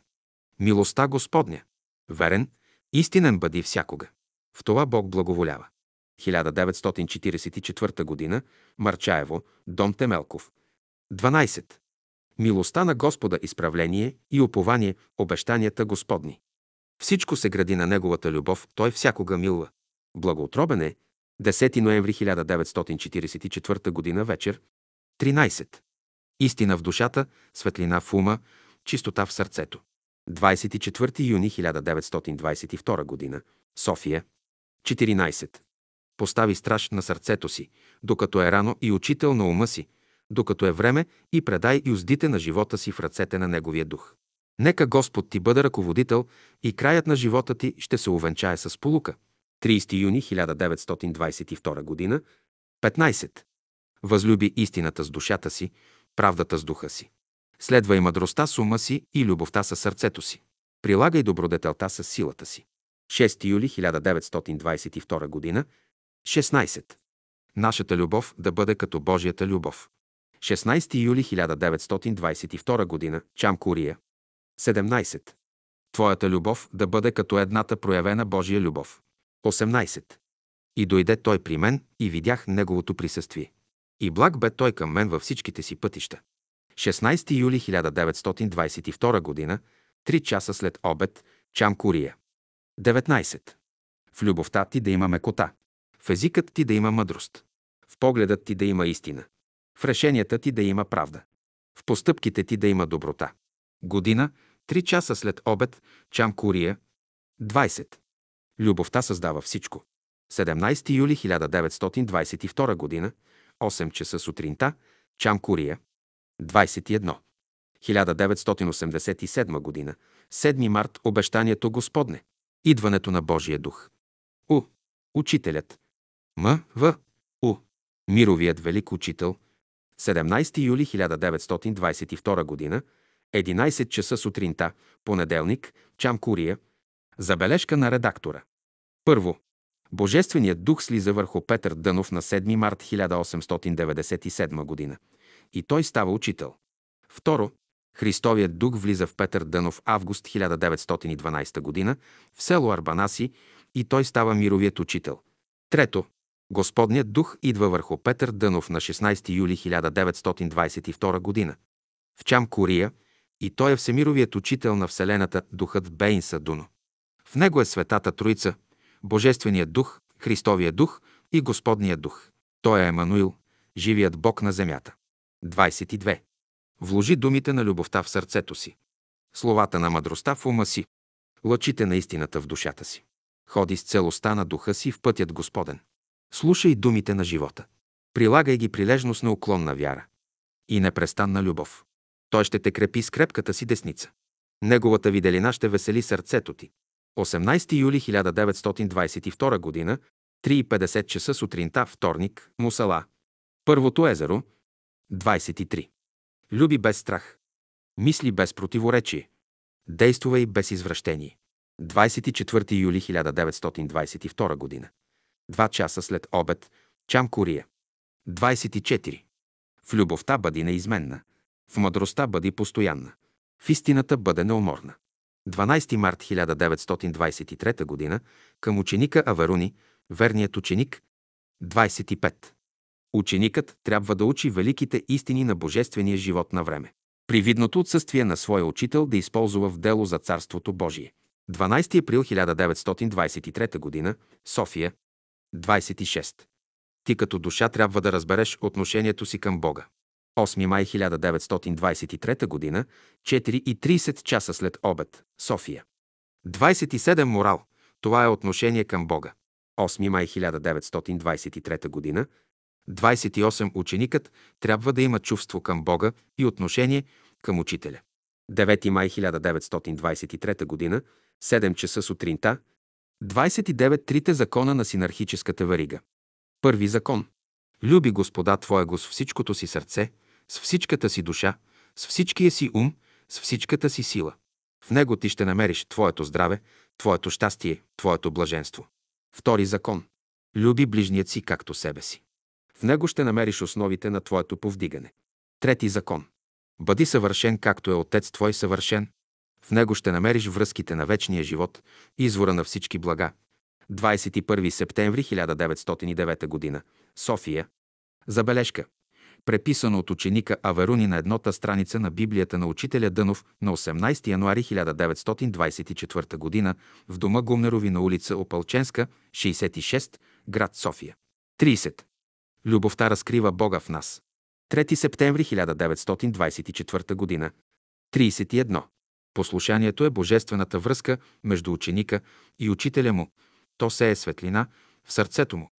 Милостта Господня. Верен, истинен бъди всякога. В това Бог благоволява. 1944 г. Марчаево, Дом Темелков. 12. Милостта на Господа изправление и упование, обещанията Господни. Всичко се гради на Неговата любов, Той всякога милва. Благоутробен е 10 ноември 1944 г. вечер. 13. Истина в душата, светлина в ума, чистота в сърцето. 24 юни 1922 г. София. 14. Постави страж на сърцето си, докато е рано и учител на ума си, докато е време и предай юздите на живота си в ръцете на Неговия дух. Нека Господ ти бъде ръководител и краят на живота ти ще се увенчае с полука. 30 юни 1922 г. 15. Възлюби истината с душата си, правдата с духа си. Следвай мъдростта с ума си и любовта със сърцето си. Прилагай добродетелта с силата си. 6 юли 1922 г. 16. Нашата любов да бъде като Божията любов. 16 юли 1922 г. Чам Курия. 17. Твоята любов да бъде като едната проявена Божия любов. 18. И дойде той при мен и видях неговото присъствие. И благ бе той към мен във всичките си пътища. 16 юли 1922 г. 3 часа след обед, Чам Курия. 19. В любовта ти да има мекота. В езикът ти да има мъдрост. В погледът ти да има истина. В решенията ти да има правда. В постъпките ти да има доброта. Година, 3 часа след обед, Чам Курия. 20. Любовта създава всичко. 17 юли 1922 г. 8 часа сутринта, Чам Курия. 21. 1987 г. 7 март обещанието Господне. Идването на Божия дух. У. Учителят. М. В. У. Мировият велик учител. 17 юли 1922 г. 11 часа сутринта, понеделник, Чам Курия. Забележка на редактора. Първо. Божественият дух слиза върху Петър Дънов на 7 март 1897 г. И той става учител. Второ. Христовият дух влиза в Петър Дънов август 1912 г. в село Арбанаси и той става мировият учител. Трето. Господният дух идва върху Петър Дънов на 16 юли 1922 г. в Чам Курия и той е всемировият учител на Вселената, духът Бейнса Дуно. В него е Светата Троица, Божественият дух, Христовия дух и Господният дух. Той е Емануил, живият Бог на земята. 22. Вложи думите на любовта в сърцето си. Словата на мъдростта в ума си. Лъчите на истината в душата си. Ходи с целостта на духа си в пътят Господен. Слушай думите на живота. Прилагай ги прилежно с неуклонна вяра и непрестанна любов. Той ще те крепи с крепката си десница. Неговата виделина ще весели сърцето ти. 18 юли 1922 г. 3.50 часа сутринта, вторник, Мусала. Първото езеро. 23. Люби без страх. Мисли без противоречие. Действувай без извращение. 24 юли 1922 г. Два часа след обед, Чам Курия. 24. В любовта бъди неизменна. В мъдростта бъди постоянна. В истината бъде неуморна. 12 март 1923 г. към ученика Аваруни, верният ученик. 25. Ученикът трябва да учи великите истини на божествения живот на време. При видното отсъствие на своя учител да използва в дело за Царството Божие. 12 април 1923 г. София. 26. Ти като душа трябва да разбереш отношението си към Бога. 8 май 1923 г. 4.30 часа след обед. София. 27. Морал. Това е отношение към Бога. 8 май 1923 г. 28. Ученикът трябва да има чувство към Бога и отношение към учителя. 9 май 1923 г. 7 часа сутринта. 29. Трите закона на синархическата варига. Първи закон. Люби Господа Твоего с всичкото си сърце, с всичката си душа, с всичкия си ум, с всичката си сила. В него ти ще намериш Твоето здраве, Твоето щастие, Твоето блаженство. Втори закон. Люби ближният си както себе си. В него ще намериш основите на Твоето повдигане. Трети закон. Бъди съвършен, както е Отец Твой съвършен. В него ще намериш връзките на вечния живот, извора на всички блага. 21 септември 1909 г. София. Забележка. Преписано от ученика Аверуни на едната страница на Библията на учителя Дънов на 18 януари 1924 г. в дома Гумнерови на улица Опалченска, 66, град София. 30. Любовта разкрива Бога в нас. 3 септември 1924 г. 31. Послушанието е божествената връзка между ученика и учителя му. То се е светлина в сърцето му.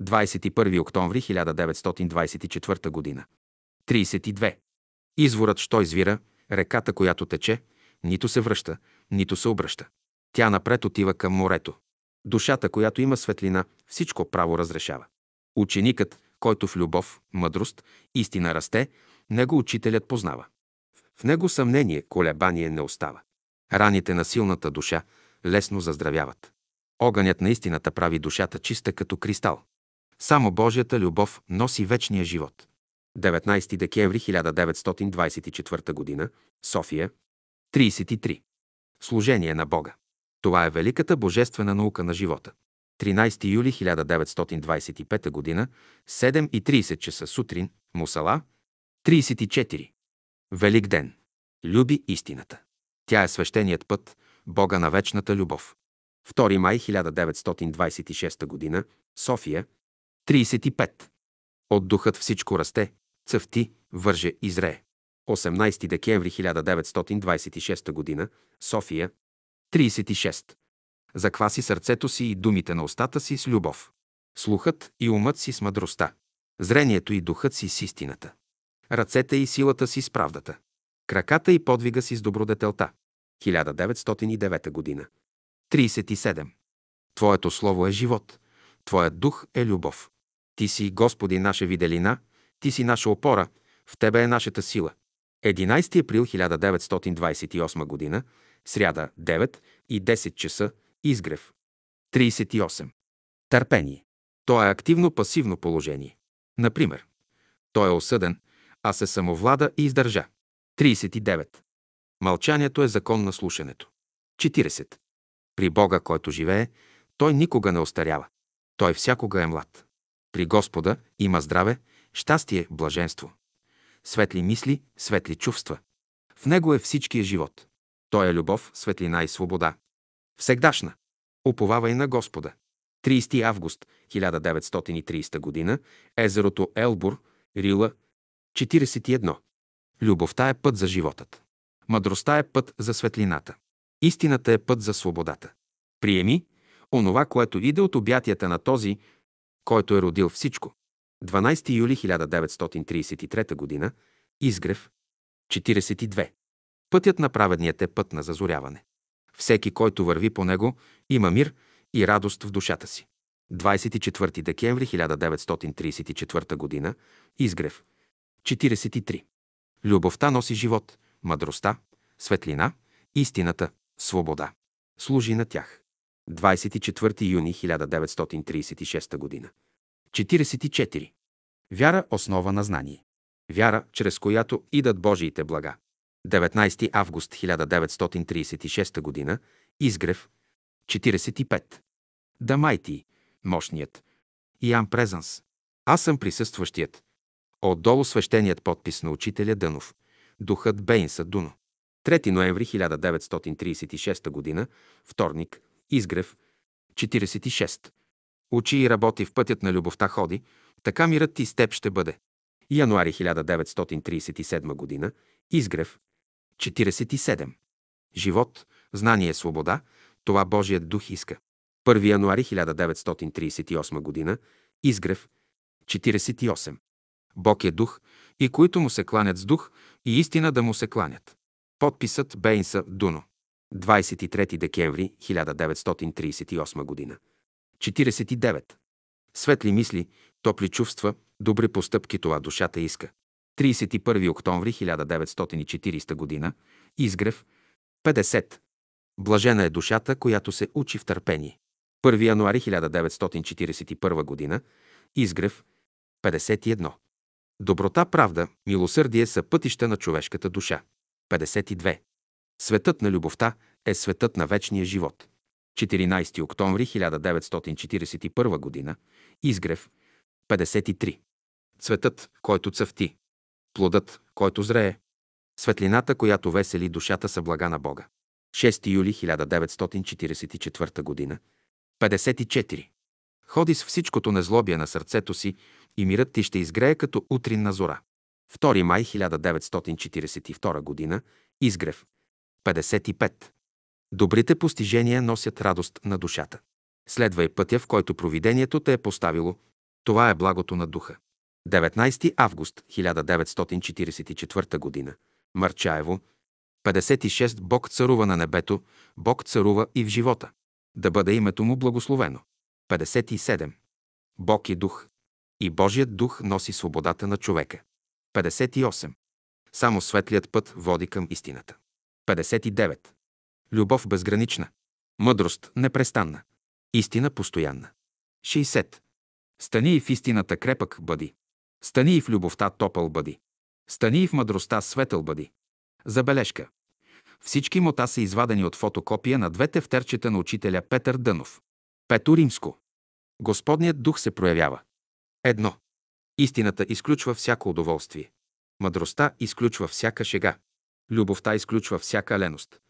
21 октомври 1924 г. 32. Изворът, що извира, реката, която тече, нито се връща, нито се обръща. Тя напред отива към морето. Душата, която има светлина, всичко право разрешава. Ученикът, който в любов, мъдрост, истина расте, него учителят познава. В него съмнение, колебание не остава. Раните на силната душа лесно заздравяват. Огънят на истината прави душата чиста като кристал. Само Божията любов носи вечния живот. 19 декември 1924 г. София. 33. Служение на Бога. Това е великата божествена наука на живота. 13 юли 1925 г. 7.30 часа сутрин. Мусала. 34. Велик ден. Люби истината. Тя е свещеният път, Бога на вечната любов. 2 май 1926 г. София. 35. От духът всичко расте, цъфти, върже и зрее. 18 декември 1926 г. София. 36. Закваси сърцето си и думите на устата си с любов. Слухът и умът си с мъдростта. Зрението и духът си с истината. Ръцете и силата си с правдата. Краката и подвига си с добродетелта. 1909 година. 37. Твоето слово е живот. Твоят дух е любов. Ти си, Господи, наша виделина, Ти си наша опора, в Тебе е нашата сила. 11 април 1928 г. Сряда, 9 и 10 часа, изгрев. 38. Търпение. То е активно-пасивно положение. Например, той е осъден, а се самовлада и издържа. 39. Мълчанието е закон на слушането. 40. При Бога, който живее, той никога не остарява. Той всякога е млад. При Господа има здраве, щастие, блаженство. Светли мисли, светли чувства. В него е всичкия живот. Той е любов, светлина и свобода. Всегдашна. Уповавай на Господа. 30 август 1930 г. Езерото Елбур, Рила, 41. Любовта е път за животът. Мъдростта е път за светлината. Истината е път за свободата. Приеми онова, което иде от обятията на този, който е родил всичко. 12 юли 1933 г. Изгрев. 42. Пътят на праведният е път на зазоряване. Всеки, който върви по него, има мир и радост в душата си. 24 декември 1934 г. Изгрев. 43. Любовта носи живот, мъдростта, светлина, истината, свобода. Служи на тях. 24 юни 1936 г. 44. Вяра – основа на знание. Вяра, чрез която идат Божиите блага. 19 август 1936 г. Изгрев. 45. Дамайти. Мощният. Ян Презанс. Аз съм присъстващият. Отдолу свещеният подпис на учителя Дънов. Духът Бейнса Дуно. 3 ноември 1936 г. Вторник. Изгрев. 46. Учи и работи в пътят на любовта ходи, така мирът ти с теб ще бъде. Януари 1937 г. Изгрев. 47. Живот, знание, свобода, това Божият дух иска. 1 януари 1938 г. Изгрев. 48. Бог е дух и които му се кланят с дух и истина да му се кланят. Подписът Бейнса Дуно. 23 декември 1938 г. 49. Светли мисли, топли чувства, добри постъпки това душата иска. 31 октомври 1940 г. Изгрев. 50. Блажена е душата, която се учи в търпение. 1 януари 1941 г. Изгрев. 51. Доброта, правда, милосърдие са пътища на човешката душа. 52. Светът на любовта е светът на вечния живот. 14 октомври 1941 г. Изгрев. 53. Цветът, който цъфти. Плодът, който зрее. Светлината, която весели душата са блага на Бога. 6 юли 1944 г. 54. Ходи с всичкото незлобие на сърцето си и мирът ти ще изгрее като утринна зора. 2 май 1942 г. Изгрев. 55. Добрите постижения носят радост на душата. Следвай пътя, в който провидението те е поставило. Това е благото на духа. 19 август 1944 г. Марчаево. 56. Бог царува на небето, Бог царува и в живота. Да бъде името му благословено. 57. Бог е дух. И Божият дух носи свободата на човека. 58. Само светлият път води към истината. 59. Любов безгранична. Мъдрост непрестанна. Истина постоянна. 60. Стани и в истината крепък бъди. Стани и в любовта топъл бъди. Стани и в мъдростта светъл бъди. Забележка. Всички мота са извадени от фотокопия на двете втерчета на учителя Петър Дънов. Пето Римско. Господният дух се проявява. Едно. Истината изключва всяко удоволствие. Мъдростта изключва всяка шега. Любовта изключва всяка леност.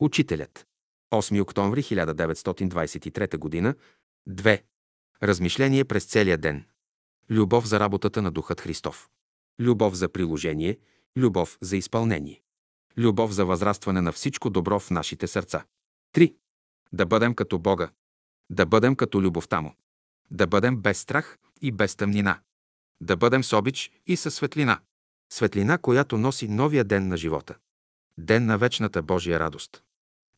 Учителят. 8 октомври 1923 г. 2. Размишление през целия ден. Любов за работата на Духът Христов. Любов за приложение. Любов за изпълнение. Любов за възрастване на всичко добро в нашите сърца. 3. Да бъдем като Бога. Да бъдем като любовта Му. Да бъдем без страх и без тъмнина. Да бъдем с обич и със светлина. Светлина, която носи новия ден на живота. Ден на вечната Божия радост.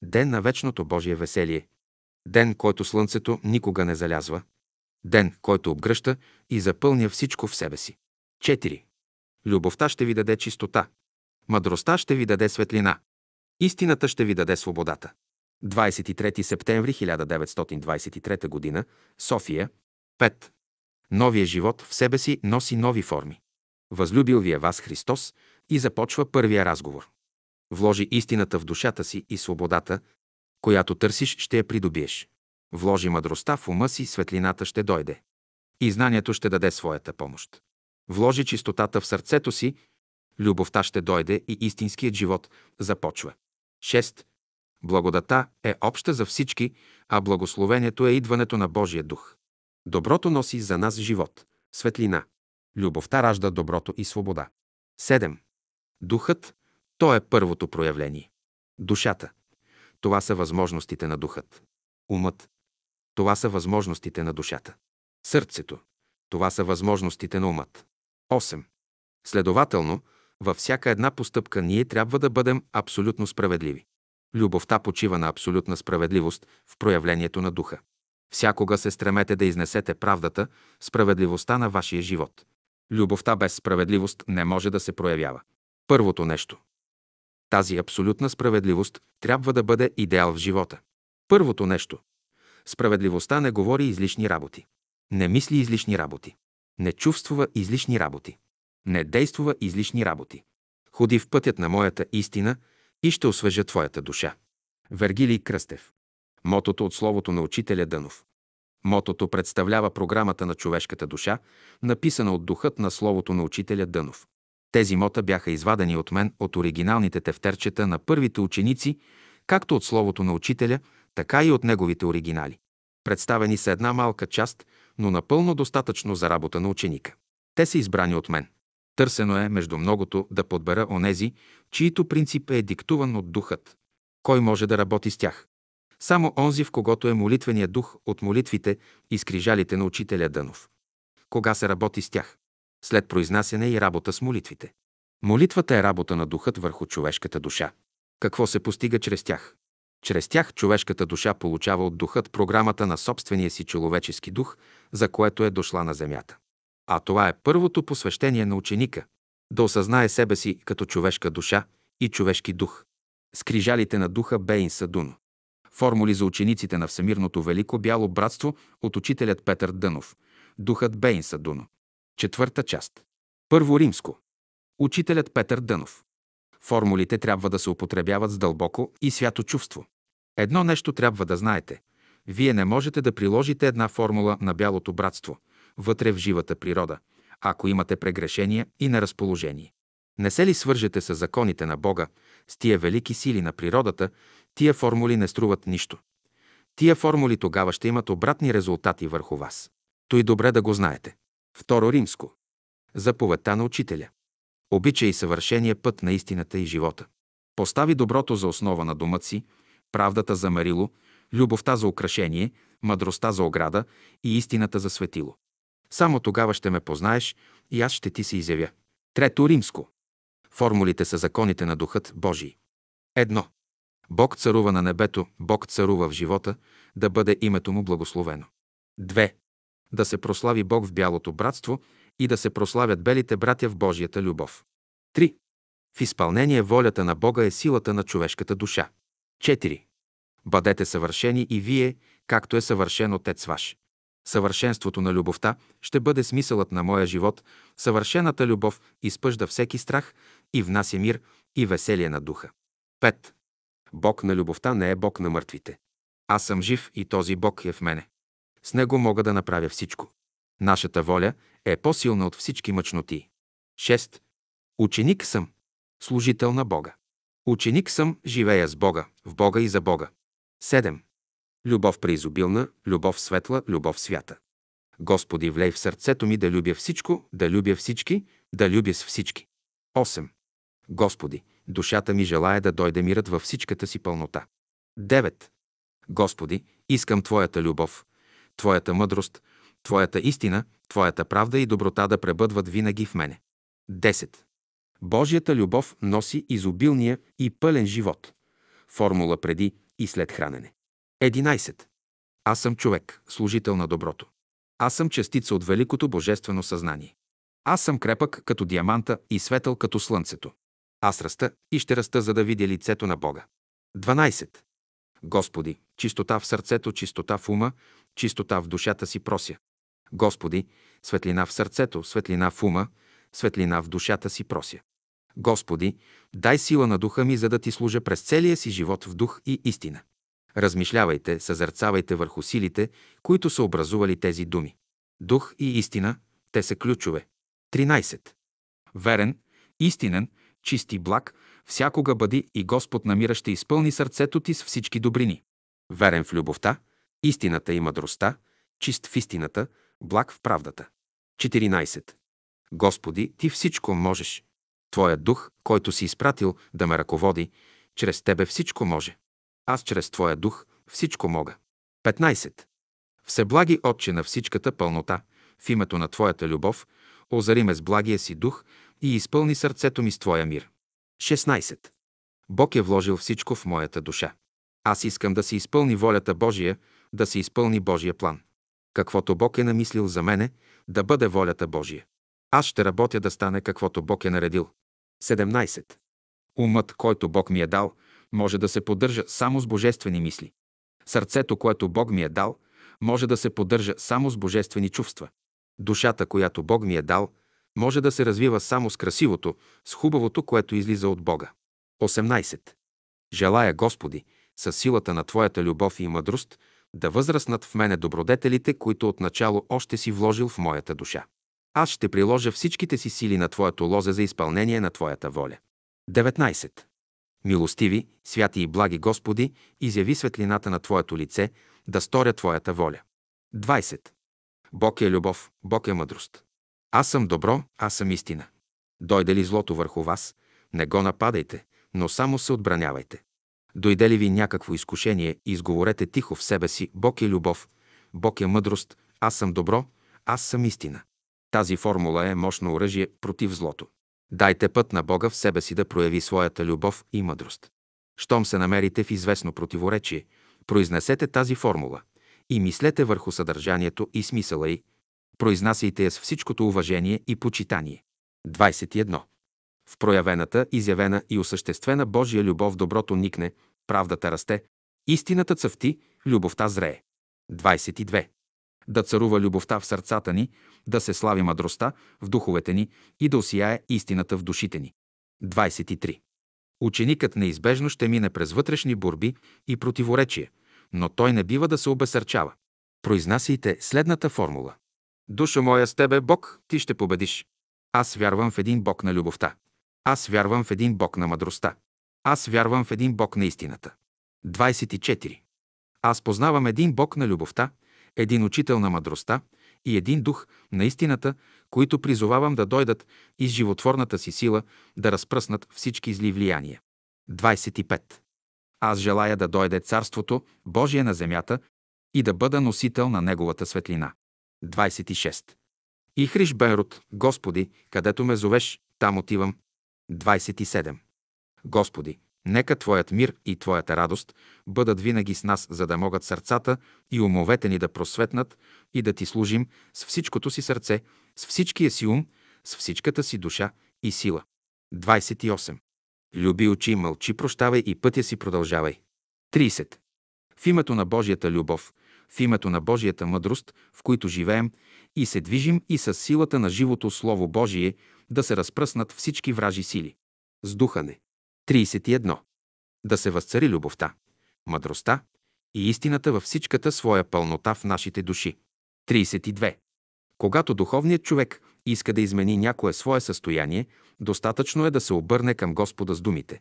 Ден на вечното Божие веселие. Ден, който слънцето никога не залязва. Ден, който обгръща и запълня всичко в себе си. 4. Любовта ще ви даде чистота. Мъдростта ще ви даде светлина. Истината ще ви даде свободата. 23 септември 1923 г. София. 5. Новия живот в себе си носи нови форми. Възлюбил ви е вас Христос и започва първия разговор. Вложи истината в душата си и свободата, която търсиш, ще я придобиеш. Вложи мъдростта в ума си, светлината ще дойде. И знанието ще даде своята помощ. Вложи чистотата в сърцето си, любовта ще дойде и истинският живот започва. 6. Благодата е обща за всички, а благословението е идването на Божия дух. Доброто носи за нас живот, светлина. Любовта ражда доброто и свобода. 7. Духът – то е първото проявление. Душата – това са възможностите на духът. Умът – това са възможностите на душата. Сърцето – това са възможностите на умът. 8. Следователно, във всяка една постъпка ние трябва да бъдем абсолютно справедливи. Любовта почива на абсолютна справедливост в проявлението на духа. Всякога се стремете да изнесете правдата, справедливостта на вашия живот. Любовта без справедливост не може да се проявява. Първото нещо. Тази абсолютна справедливост трябва да бъде идеал в живота. Първото нещо. Справедливостта не говори излишни работи. Не мисли излишни работи. Не чувствува излишни работи. Не действува излишни работи. Ходи в пътят на моята истина и ще освежа твоята душа. Вергилий Кръстев. Мотото от словото на учителя Дънов. Мотото представлява програмата на човешката душа, написана от духът на словото на учителя Дънов. Тези мота бяха извадени от мен от оригиналните тефтерчета на първите ученици, както от словото на учителя, така и от неговите оригинали. Представени са една малка част, но напълно достатъчно за работа на ученика. Те са избрани от мен. Търсено е между многото да подбера онези, чието принцип е диктуван от духът. Кой може да работи с тях? Само онзи, в когото е молитвения дух от молитвите и скрижалите на учителя Дънов. Кога се работи с тях? След произнасяне и работа с молитвите. Молитвата е работа на духът върху човешката душа. Какво се постига чрез тях? Чрез тях човешката душа получава от духът програмата на собствения си човечески дух, за което е дошла на земята. А това е първото посвещение на ученика – да осъзнае себе си като човешка душа и човешки дух. Скрижалите на духа Бейн Садуно. Формули за учениците на Всемирното Велико Бяло Братство от учителят Петър Дънов. Духът Бейн Садуно. Четвърта част. Първо римско. Учителят Петър Дънов. Формулите трябва да се употребяват с дълбоко и свято чувство. Едно нещо трябва да знаете. Вие не можете да приложите една формула на бялото братство вътре в живата природа, ако имате прегрешения и неразположение. Не се ли свържете с законите на Бога, с тия велики сили на природата, тия формули не струват нищо. Тия формули тогава ще имат обратни резултати върху вас. Той добре да го знаете. Второ римско. Заповедта на учителя. Обичай съвършения път на истината и живота. Постави доброто за основа на думът си, правдата за мерило, любовта за украшение, мъдростта за ограда и истината за светило. Само тогава ще ме познаеш и аз ще ти се изявя. Трето римско. Формулите са законите на Духът Божий. Едно. Бог царува на небето, Бог царува в живота, да бъде името му благословено. Две. Да се прослави Бог в бялото братство и да се прославят белите братя в Божията любов. 3. В изпълнение волята на Бога е силата на човешката душа. 4. Бъдете съвършени и вие, както е съвършен Отец ваш. Съвършенството на любовта ще бъде смисълът на моя живот. Съвършената любов изпъжда всеки страх и внася мир и веселие на духа. 5. Бог на любовта не е Бог на мъртвите. Аз съм жив и този Бог е в мене. С него мога да направя всичко. Нашата воля е по-силна от всички мъчноти. 6. Ученик съм, служител на Бога. Ученик съм, живея с Бога, в Бога и за Бога. 7. Любов преизобилна, любов светла, любов свята. Господи, влей в сърцето ми да любя всичко, да любя всички, да любя с всички. 8. Господи, душата ми желая да дойде мирът във всичката си пълнота. 9. Господи, искам Твоята любов, Твоята мъдрост, Твоята истина, Твоята правда и доброта да пребъдват винаги в мене. 10. Божията любов носи изобилния и пълен живот. Формула преди и след хранене. 11. Аз съм човек, служител на доброто. Аз съм частица от великото божествено съзнание. Аз съм крепък като диаманта и светъл като слънцето. Аз раста и ще раста, за да видя лицето на Бога. 12. Господи, чистота в сърцето, чистота в ума, чистота в душата си прося. Господи, светлина в сърцето, светлина в ума, светлина в душата си прося. Господи, дай сила на духа ми, за да ти служа през целия си живот в дух и истина. Размишлявайте, съзерцавайте върху силите, които са образували тези думи. Дух и истина, те са ключове. 13. Верен, истинен, чист и благ, всякога бъди и Господ намира ще изпълни сърцето ти с всички добрини. Верен в любовта, истината и мъдростта, чист в истината, благ в правдата. 14. Господи, Ти всичко можеш. Твоят дух, който си изпратил да ме ръководи, чрез Тебе всичко може. Аз чрез Твоя дух всичко мога. 15. Всеблаги Отче на всичката пълнота, в името на Твоята любов, озари ме с благия си дух и изпълни сърцето ми с Твоя мир. 16. Бог е вложил всичко в моята душа. Аз искам да се изпълни волята Божия, да се изпълни Божия план. Каквото Бог е намислил за мене, да бъде волята Божия. Аз ще работя да стане каквото Бог е наредил. 17. Умът, който Бог ми е дал, може да се поддържа само с божествени мисли. Сърцето, което Бог ми е дал, може да се поддържа само с божествени чувства. Душата, която Бог ми е дал, може да се развива само с красивото, с хубавото, което излиза от Бога. 18. Желая, Господи, с силата на Твоята любов и мъдрост, да възраснат в мене добродетелите, които отначало още си вложил в моята душа. Аз ще приложа всичките си сили на Твоето лозе за изпълнение на Твоята воля. 19. Милостиви, святи и благи Господи, изяви светлината на Твоето лице, да сторя Твоята воля. 20. Бог е любов, Бог е мъдрост. Аз съм добро, аз съм истина. Дойде ли злото върху вас, не го нападайте, но само се отбранявайте. Дойде ли ви някакво изкушение, изговорете тихо в себе си, Бог е любов, Бог е мъдрост, аз съм добро, аз съм истина. Тази формула е мощно оръжие против злото. Дайте път на Бога в себе си да прояви своята любов и мъдрост. Щом се намерите в известно противоречие, произнесете тази формула и мислете върху съдържанието и смисъла й. Произнасяйте я с всичкото уважение и почитание. 21. В проявената, изявена и осъществена Божия любов доброто никне, правдата расте, истината цъфти, любовта зрее. 22. Да царува любовта в сърцата ни, да се слави мъдростта в духовете ни и да осияе истината в душите ни. 23. Ученикът неизбежно ще мине през вътрешни борби и противоречия, но той не бива да се обесърчава. Произнасяйте следната формула. Душа моя с тебе, Бог, ти ще победиш. Аз вярвам в един Бог на любовта. Аз вярвам в един Бог на мъдростта. Аз вярвам в един Бог на истината. 24. Аз познавам един Бог на любовта, един учител на мъдростта и един дух на истината, които призовавам да дойдат из животворната си сила да разпръснат всички зли влияния. 25. Аз желая да дойде Царството Божие на земята и да бъда носител на Неговата светлина. 26. И Хриш Бенрут, Господи, където ме зовеш, там отивам. 27. Господи, нека Твоят мир и Твоята радост бъдат винаги с нас, за да могат сърцата и умовете ни да просветнат и да Ти служим с всичкото си сърце, с всичкия си ум, с всичката си душа и сила. 28. Люби очи, мълчи, прощавай и пътя си продължавай. 30. В името на Божията любов, в името на Божията мъдрост, в които живеем и се движим и с силата на живото Слово Божие да се разпръснат всички вражи сили. Сдухане. 31. Да се възцари любовта, мъдростта и истината във всичката своя пълнота в нашите души. 32. Когато духовният човек иска да измени някое свое състояние, достатъчно е да се обърне към Господа с думите.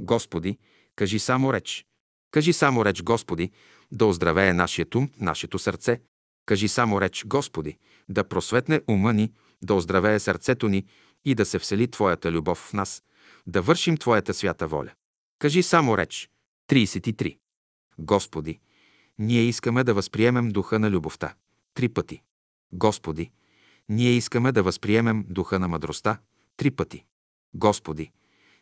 Господи, кажи само реч. Кажи само реч, Господи, да оздравее нашият ум, нашето сърце. Кажи само реч, Господи, да просветне ума ни, да оздравее сърцето ни и да се всели Твоята любов в нас, да вършим Твоята свята воля. Кажи само реч. 33. Господи, ние искаме да възприемем духа на любовта. Три пъти. Господи, ние искаме да възприемем духа на мъдростта. Три пъти. Господи,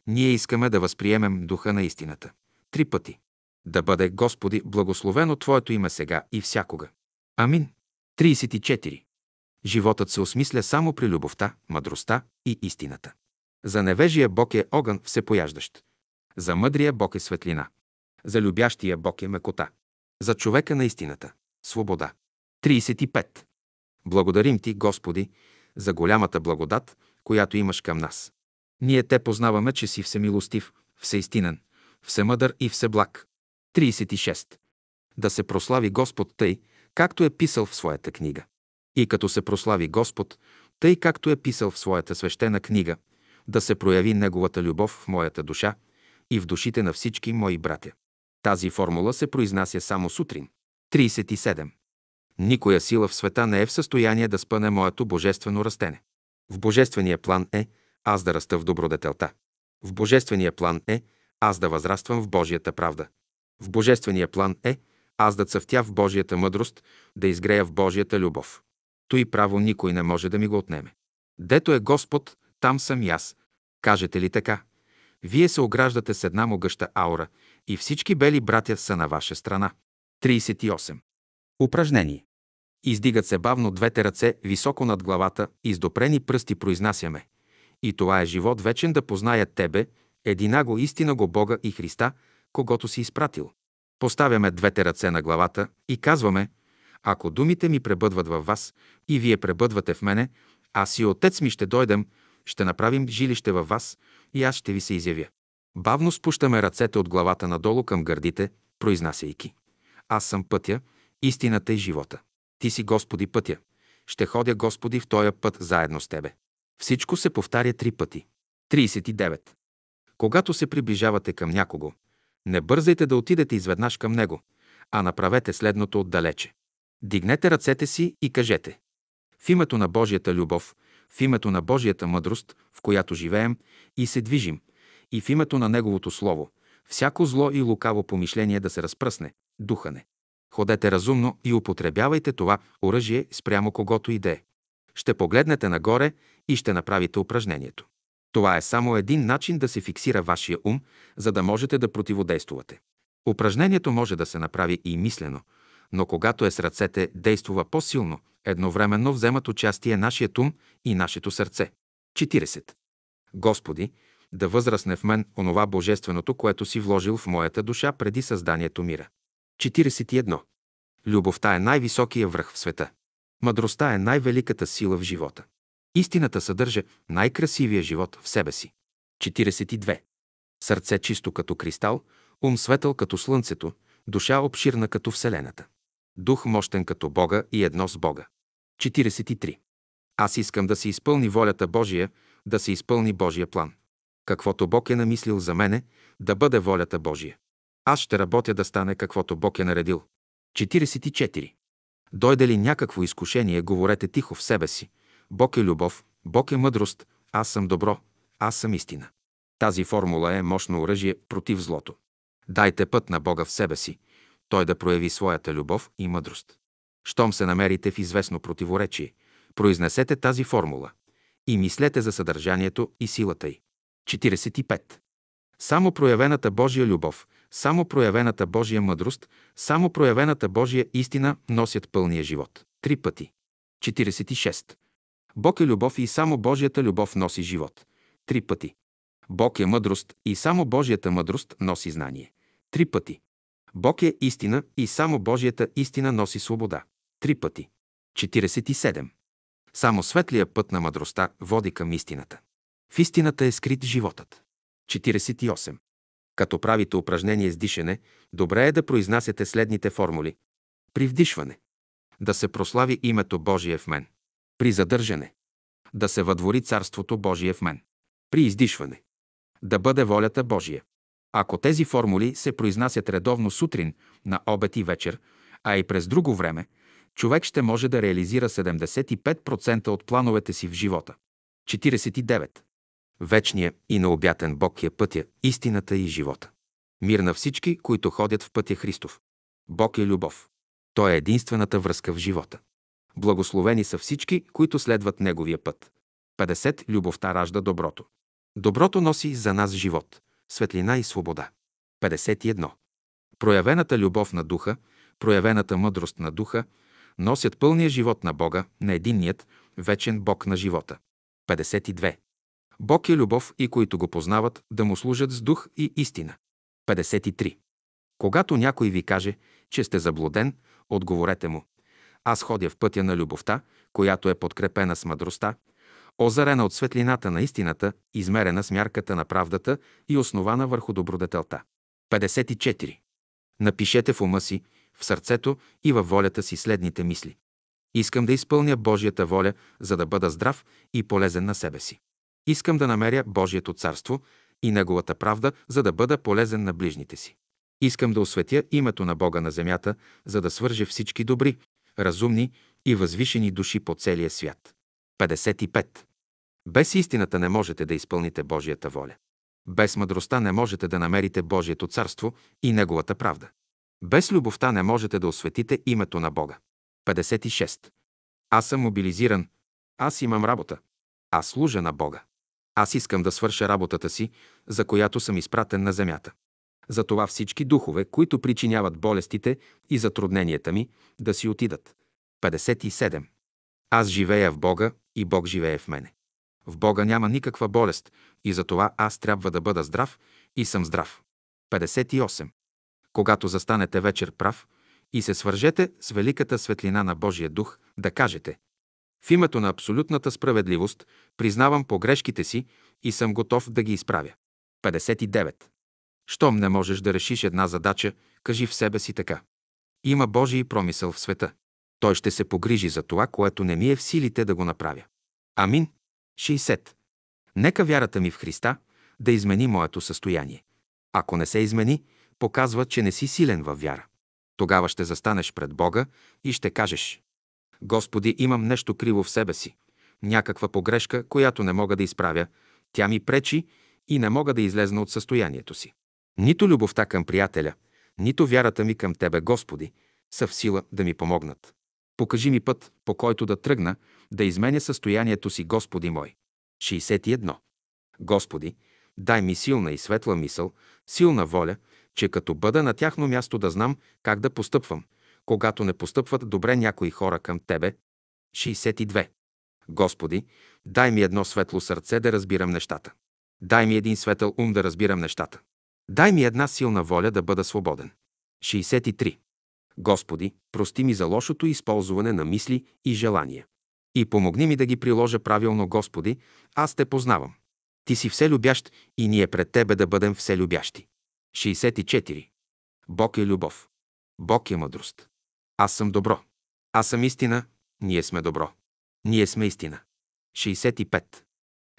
ние искаме да възприемем духа на истината. Три пъти. Да бъде, Господи, благословено Твоето име сега и всякога. Амин. 34. Животът се осмисля само при любовта, мъдростта и истината. За невежия Бог е огън всепояждащ. За мъдрия Бог е светлина. За любящия Бог е мекота. За човека на истината – свобода. 35. Благодарим Ти, Господи, за голямата благодат, която имаш към нас. Ние те познаваме, че си всемилостив, всеистинен, всемъдър и всеблаг. 36. Да се прослави Господ тъй, както е писал в своята книга. И като се прослави Господ, тъй както е писал в своята свещена книга, да се прояви Неговата любов в моята душа и в душите на всички мои братя. Тази формула се произнася само сутрин. 37. Никоя сила в света не е в състояние да спъне моето божествено растене. В божествения план е аз да раста в добродетелта. В божествения план е аз да възраствам в Божията правда. В божествения план е аз да цъфтя в Божията мъдрост, да изгрея в Божията любов. Той право никой не може да ми го отнеме. Дето е Господ, там съм и аз. Кажете ли така? Вие се ограждате с една могъща аура и всички бели братя са на ваша страна. 38. Упражнение. Издигат се бавно двете ръце високо над главата и с допрени пръсти произнасяме. И това е живот вечен да познаят Тебе, единаго истина го Бога и Христа, когато си изпратил. Поставяме двете ръце на главата и казваме, ако думите ми пребъдват във вас и вие пребъдвате в мене, Аз и отец ми ще дойдем, ще направим жилище във вас и аз ще ви се изявя. Бавно спущаме ръцете от главата надолу към гърдите, произнасяйки. Аз съм пътя, истината и живота. Ти си Господи пътя. Ще ходя, Господи, в този път заедно с Тебе. Всичко се повтаря три пъти. 39. Когато се приближавате към някого, не бързайте да отидете изведнъж към него, а направете следното отдалече. Дигнете ръцете си и кажете В името на Божията любов, в името на Божията мъдрост, в която живеем и се движим, и в името на Неговото Слово, всяко зло и лукаво помишление да се разпръсне, духане. Ходете разумно и употребявайте това оръжие спрямо когото иде. Ще погледнете нагоре и ще направите упражнението. Това е само един начин да се фиксира вашия ум, за да можете да противодействувате. Упражнението може да се направи и мислено, но когато е с ръцете, действува по-силно. Едновременно вземат участие нашият ум и нашето сърце. 40. Господи, да възрасне в мен онова божественото, което си вложил в моята душа преди създанието мира. 41. Любовта е най-високия връх в света. Мъдростта е най-великата сила в живота. Истината съдържа най-красивия живот в себе си. 42. Сърце чисто като кристал, ум светъл като слънцето, душа обширна като Вселената. Дух мощен като Бога и едно с Бога. 43. Аз искам да се изпълни волята Божия, да се изпълни Божия план. Каквото Бог е намислил за мене, да бъде волята Божия. Аз ще работя да стане каквото Бог е наредил. 44. Дойде ли някакво изкушение, говорете тихо в себе си. Бог е любов, Бог е мъдрост, аз съм добро, аз съм истина. Тази формула е мощно оръжие против злото. Дайте път на Бога в себе си, Той да прояви своята любов и мъдрост. Щом се намерите в известно противоречие, произнесете тази формула и мислете за съдържанието и силата й. 45. Само проявената Божия любов, само проявената Божия мъдрост, само проявената Божия истина носят пълния живот. Три пъти. 46. Бог е любов и само Божията любов носи живот. Три пъти. Бог е мъдрост и само Божията мъдрост носи знание. Три пъти. Бог е истина и само Божията истина носи свобода. Три пъти. 47. Само светлия път на мъдростта води към истината. В истината е скрит животът. 48. Като правите упражнение с дишане, добре е да произнасяте следните формули. При вдишване. Да се прослави името Божие в мен. При задържане. Да се въдвори Царството Божие в мен. При издишване. Да бъде волята Божия. Ако тези формули се произнасят редовно сутрин, на обед и вечер, а и през друго време, човек ще може да реализира 75% от плановете си в живота. 49. Вечния и необятен Бог е пътя, истината и живота. Мир на всички, които ходят в пътя Христов. Бог е любов. Той е единствената връзка в живота. Благословени са всички, които следват Неговия път. 50. Любовта ражда доброто. Доброто носи за нас живот, светлина и свобода. 51. Проявената любов на духа, проявената мъдрост на духа носят пълния живот на Бога, на единният, вечен Бог на живота. 52. Бог е любов и които го познават, да му служат с дух и истина. 53. Когато някой ви каже, че сте заблуден, отговорете му. Аз ходя в пътя на любовта, която е подкрепена с мъдростта, озарена от светлината на истината, измерена с мярката на правдата и основана върху добродетелта. 54. Напишете в ума си, в сърцето и във волята си следните мисли. Искам да изпълня Божията воля, за да бъда здрав и полезен на себе си. Искам да намеря Божието царство и Неговата правда, за да бъда полезен на ближните си. Искам да осветя името на Бога на земята, за да свърже всички добри, разумни и възвишени души по целия свят. 55. Без истината не можете да изпълните Божията воля. Без мъдростта не можете да намерите Божието царство и Неговата правда. Без любовта не можете да осветите името на Бога. 56. Аз съм мобилизиран. Аз имам работа. Аз служа на Бога. Аз искам да свърша работата си, за която съм изпратен на земята. Затова всички духове, които причиняват болестите и затрудненията ми, да си отидат. 57. Аз живея в Бога и Бог живее в мене. В Бога няма никаква болест и затова аз трябва да бъда здрав и съм здрав. 58. Когато застанете вечер прав и се свържете с великата светлина на Божия дух, да кажете В името на абсолютната справедливост признавам погрешките си и съм готов да ги изправя. 59. Щом не можеш да решиш една задача, кажи в себе си така. Има Божий промисъл в света. Той ще се погрижи за това, което не ми е в силите да го направя. Амин. 60. Нека вярата ми в Христа да измени моето състояние. Ако не се измени, показва, че не си силен във вяра. Тогава ще застанеш пред Бога и ще кажеш Господи, имам нещо криво в себе си, някаква погрешка, която не мога да изправя, тя ми пречи и не мога да излезна от състоянието си. Нито любовта към приятеля, нито вярата ми към Тебе, Господи, са в сила да ми помогнат. Покажи ми път, по който да тръгна, да изменя състоянието си, Господи мой. 61. Господи, дай ми силна и светла мисъл, силна воля, че като бъда на тяхно място да знам как да постъпвам, когато не постъпват добре някои хора към Тебе. 62. Господи, дай ми едно светло сърце да разбирам нещата. Дай ми един светъл ум да разбирам нещата. Дай ми една силна воля да бъда свободен. 63. Господи, прости ми за лошото използване на мисли и желания. И помогни ми да ги приложа правилно, Господи, аз те познавам. Ти си вселюбящ и ние пред Тебе да бъдем вселюбящи. 64. Бог е любов. Бог е мъдрост. Аз съм добро. Аз съм истина. Ние сме добро. Ние сме истина. 65.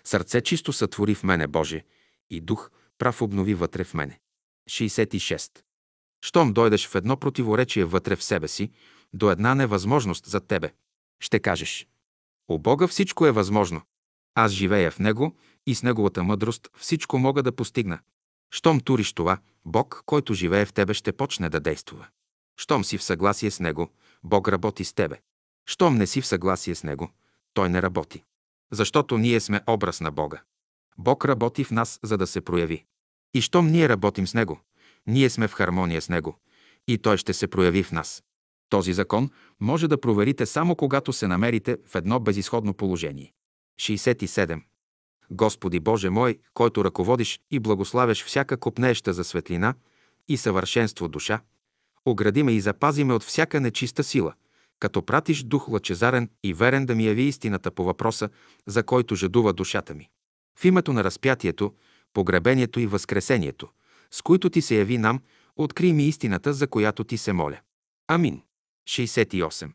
Сърце чисто сътвори в мене, Боже, и дух прав обнови вътре в мене. 66. Щом дойдеш в едно противоречие вътре в себе си, до една невъзможност за тебе, ще кажеш «У Бога всичко е възможно. Аз живея в Него и с Неговата мъдрост всичко мога да постигна. Щом туриш това, Бог, който живее в тебе, ще почне да действува. Щом си в съгласие с Него, Бог работи с тебе. Щом не си в съгласие с Него, Той не работи. Защото ние сме образ на Бога. Бог работи в нас, за да се прояви. И щом ние работим с Него, ние сме в хармония с Него и Той ще се прояви в нас. Този закон може да проверите само когато се намерите в едно безисходно положение. 67. Господи Боже мой, който ръководиш и благославяш всяка копнееща за светлина и съвършенство душа, огради ме и запази ме от всяка нечиста сила, като пратиш дух лъчезарен и верен да ми яви истината по въпроса, за който жадува душата ми. В името на разпятието, погребението и възкресението, с които ти се яви нам, откри ми истината, за която ти се моля. Амин. 68.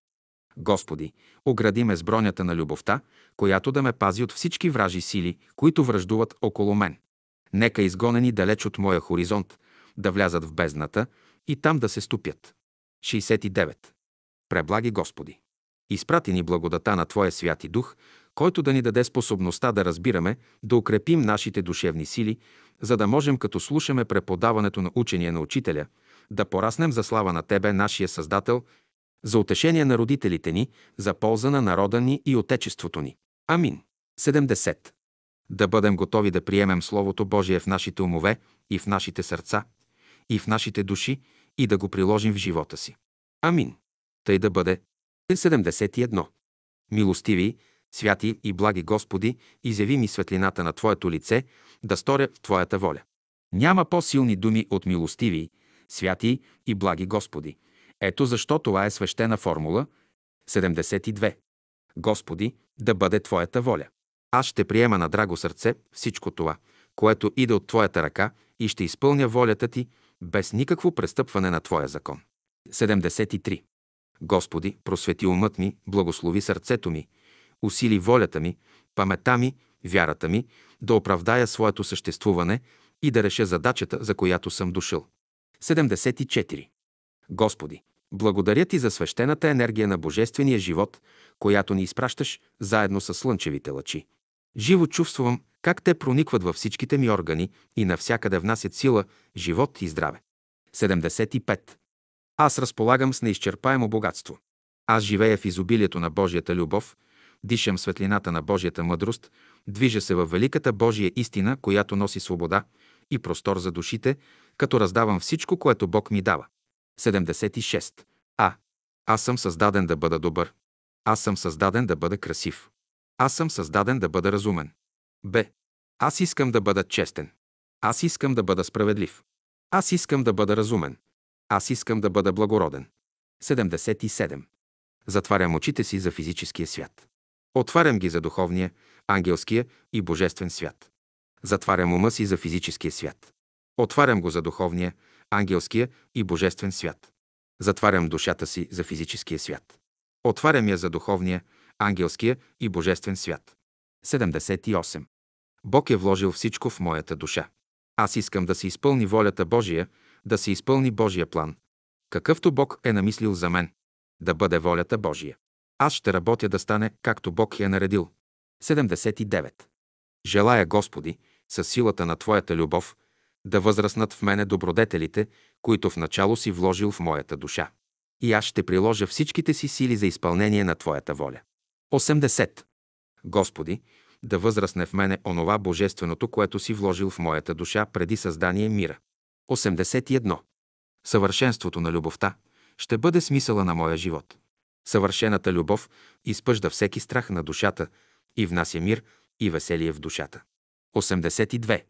Господи, огради ме с бронята на любовта, която да ме пази от всички вражи сили, които връждуват около мен. Нека изгонени далеч от моя хоризонт, да влязат в бездната и там да се ступят. 69. Преблаги Господи. Изпрати ни благодата на Твоя святи дух, който да ни даде способността да разбираме, да укрепим нашите душевни сили, за да можем, като слушаме преподаването на учения на учителя, да пораснем за слава на Тебе, нашия Създател, за утешение на родителите ни, за полза на народа ни и Отечеството ни. Амин. 70. Да бъдем готови да приемем Словото Божие в нашите умове и в нашите сърца, и в нашите души, и да го приложим в живота си. Амин. Тъй да бъде. 71. Милостиви, святи и благи Господи, изяви ми светлината на Твоето лице, да сторя в Твоята воля. Няма по-силни думи от милостиви, святи и благи Господи. Ето защо това е свещена формула. 72. Господи, да бъде Твоята воля. Аз ще приема на драго сърце всичко това, което иде от Твоята ръка и ще изпълня волята Ти без никакво престъпване на Твоя закон. 73. Господи, просвети умът ми, благослови сърцето ми, усили волята ми, памета ми, вярата ми, да оправдая своето съществуване и да реша задачата, за която съм дошъл. 74. Господи, благодаря Ти за свещената енергия на Божествения живот, която ни изпращаш заедно с слънчевите лъчи. Живо чувствам как те проникват във всичките ми органи и навсякъде внасят сила, живот и здраве. 75. Аз разполагам с неизчерпаемо богатство. Аз живея в изобилието на Божията любов, дишам светлината на Божията мъдрост, движа се във великата Божия истина, която носи свобода и простор за душите, като раздавам всичко, което Бог ми дава. 76. А. Аз съм създаден да бъда добър. Аз съм създаден да бъда красив. Аз съм създаден да бъда разумен. Б. Аз искам да бъда честен. Аз искам да бъда справедлив. Аз искам да бъда разумен. Аз искам да бъда благороден. 77. Затварям очите си за физическия свят. Отварям ги за духовния, ангелския и божествен свят. Затварям ума си за физическия свят. Отварям го за духовния, ангелския и божествен свят. Затварям душата си за физическия свят. Отварям я за духовния, ангелския и божествен свят. 78. Бог е вложил всичко в моята душа. Аз искам да се изпълни волята Божия, да се изпълни Божия план. Какъвто Бог е намислил за мен, да бъде волята Божия. Аз ще работя да стане, както Бог е наредил. 79. Желая, Господи, със силата на Твоята любов, да възраснат в мене добродетелите, които в начало си вложил в моята душа. И аз ще приложа всичките си сили за изпълнение на Твоята воля. 80. Господи, да възрасне в мене онова божественото, което си вложил в моята душа преди създание мира. 81. Съвършенството на любовта ще бъде смисъла на моя живот. Съвършената любов изпъжда всеки страх на душата и внася мир и веселие в душата. 82.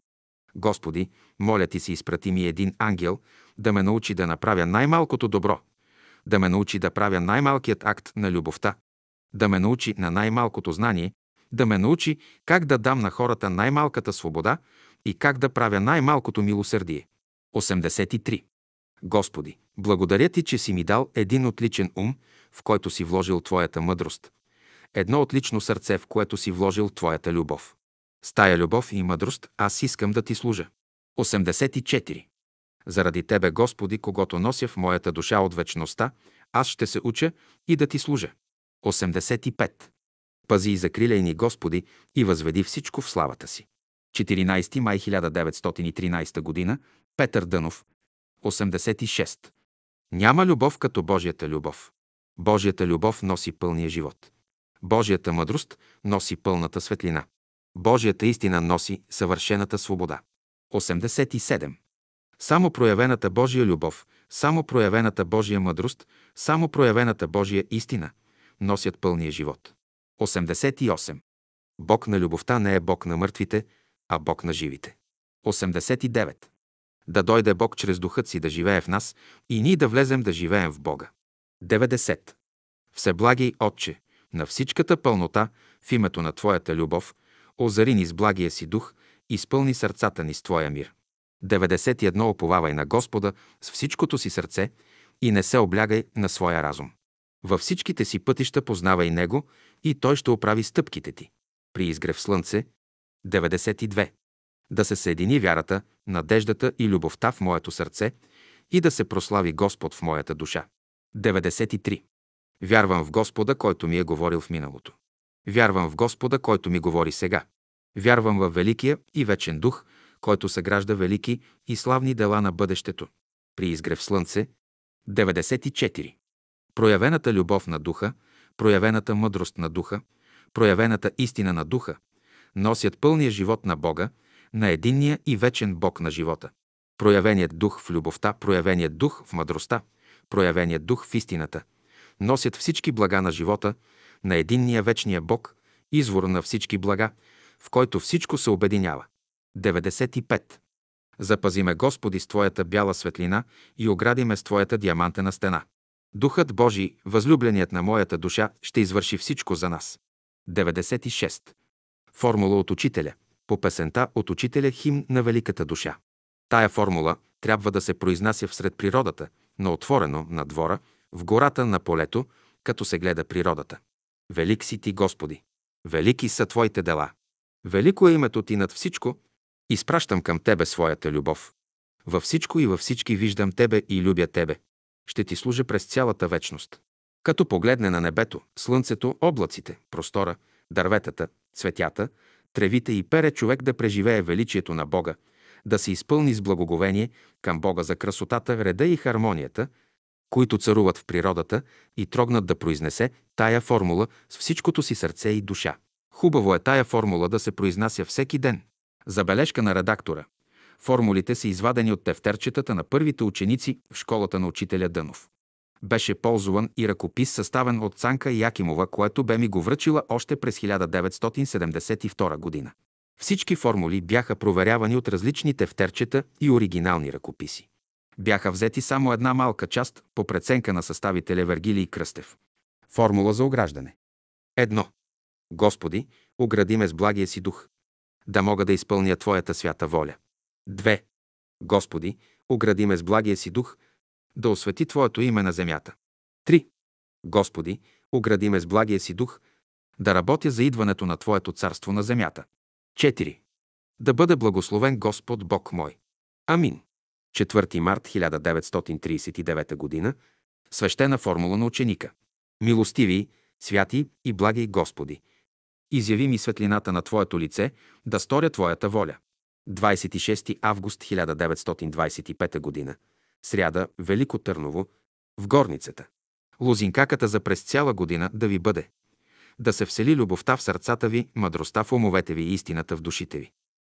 Господи, моля ти се, изпрати ми един ангел да ме научи да направя най-малкото добро, да ме научи да правя най-малкият акт на любовта, да ме научи на най-малкото знание, да ме научи как да дам на хората най-малката свобода и как да правя най-малкото милосърдие. 83. Господи, благодаря Ти, че си ми дал един отличен ум, в който си вложил Твоята мъдрост, едно отлично сърце, в което си вложил Твоята любов. С тая любов и мъдрост аз искам да Ти служа. 84. Заради Тебе, Господи, когато нося в моята душа от вечността, аз ще се уча и да Ти служа. 85. Пази и закриляй ни, Господи, и възведи всичко в славата си. 14 май 1913 г. Петър Дънов. 86. Няма любов като Божията любов. Божията любов носи пълния живот. Божията мъдрост носи пълната светлина. Божията истина носи съвършената свобода. 87. Само проявената Божия любов, само проявената Божия мъдрост, само проявената Божия истина носят пълния живот. 88. Бог на любовта не е Бог на мъртвите, а Бог на живите. 89. Да дойде Бог чрез духът си да живее в нас и ние да влезем да живеем в Бога. 90. Всеблагий Отче, на всичката пълнота, в името на Твоята любов, озари ни с благия си дух, изпълни сърцата ни с Твоя мир. 91. Оповавай на Господа с всичкото си сърце и не се облягай на своя разум. Във всичките си пътища познавай Него и Той ще оправи стъпките ти. При изгрев слънце 92. Да се съедини вярата, надеждата и любовта в моето сърце и да се прослави Господ в моята душа. 93. Вярвам в Господа, който ми е говорил в миналото. Вярвам в Господа, който ми говори сега. Вярвам в Великия и вечен Дух, който съгражда велики и славни дела на бъдещето. При изгрев слънце 94. Проявената любов на Духа, проявената мъдрост на Духа, проявената истина на Духа носят пълния живот на Бога, на единния и вечен Бог на живота. Проявеният дух в любовта, проявеният дух в мъдростта, проявеният дух в истината носят всички блага на живота, на единния вечния Бог, извор на всички блага, в който всичко се обединява. 95. Запази ме, Господи, с Твоята бяла светлина и огради ме с Твоята диамантена стена. Духът Божий, възлюбленият на моята душа, ще извърши всичко за нас. 96. Формула от учителя. По песента от учителя химн на великата душа. Тая формула трябва да се произнася всред природата, на отворено, на двора, в гората, на полето, като се гледа природата. Велик си ти, Господи! Велики са Твоите дела! Велико е името Ти над всичко! Изпращам към Тебе своята любов. Във всичко и във всички виждам Тебе и любя Тебе. Ще Ти служа през цялата вечност. Като погледне на небето, слънцето, облаците, простора, дърветата, цветята, тревите и пере човек да преживее величието на Бога, да се изпълни с благоговение към Бога за красотата, реда и хармонията, които царуват в природата и трогнат да произнесе тая формула с всичкото си сърце и душа. Хубаво е тая формула да се произнася всеки ден. Забележка на редактора. Формулите са извадени от тефтерчетата на първите ученици в школата на учителя Дънов. Беше ползван и ръкопис, съставен от Цанка Якимова, което бе ми го връчила още през 1972 година. Всички формули бяха проверявани от различни тефтерчета и оригинални ръкописи. Бяха взети само една малка част по преценка на съставителя Вергилий Кръстев. Формула за ограждане. Едно. Господи, огради ме с благия си дух, да мога да изпълня Твоята свята воля. 2. Господи, огради ме с благия си дух, да освети Твоето име на земята. 3. Господи, огради ме с благия си дух, да работя за идването на Твоето царство на земята. 4. Да бъде благословен Господ Бог мой. Амин. 4 март 1939 г. Свещена формула на ученика. Милостиви, святи и благи Господи, изяви ми светлината на Твоето лице, да сторя Твоята воля. 26 август 1925 г. Сряда, Велико Търново, в горницата. Лозинкаката за през цяла година да ви бъде. Да се всели любовта в сърцата ви, мъдростта в умовете ви и истината в душите ви.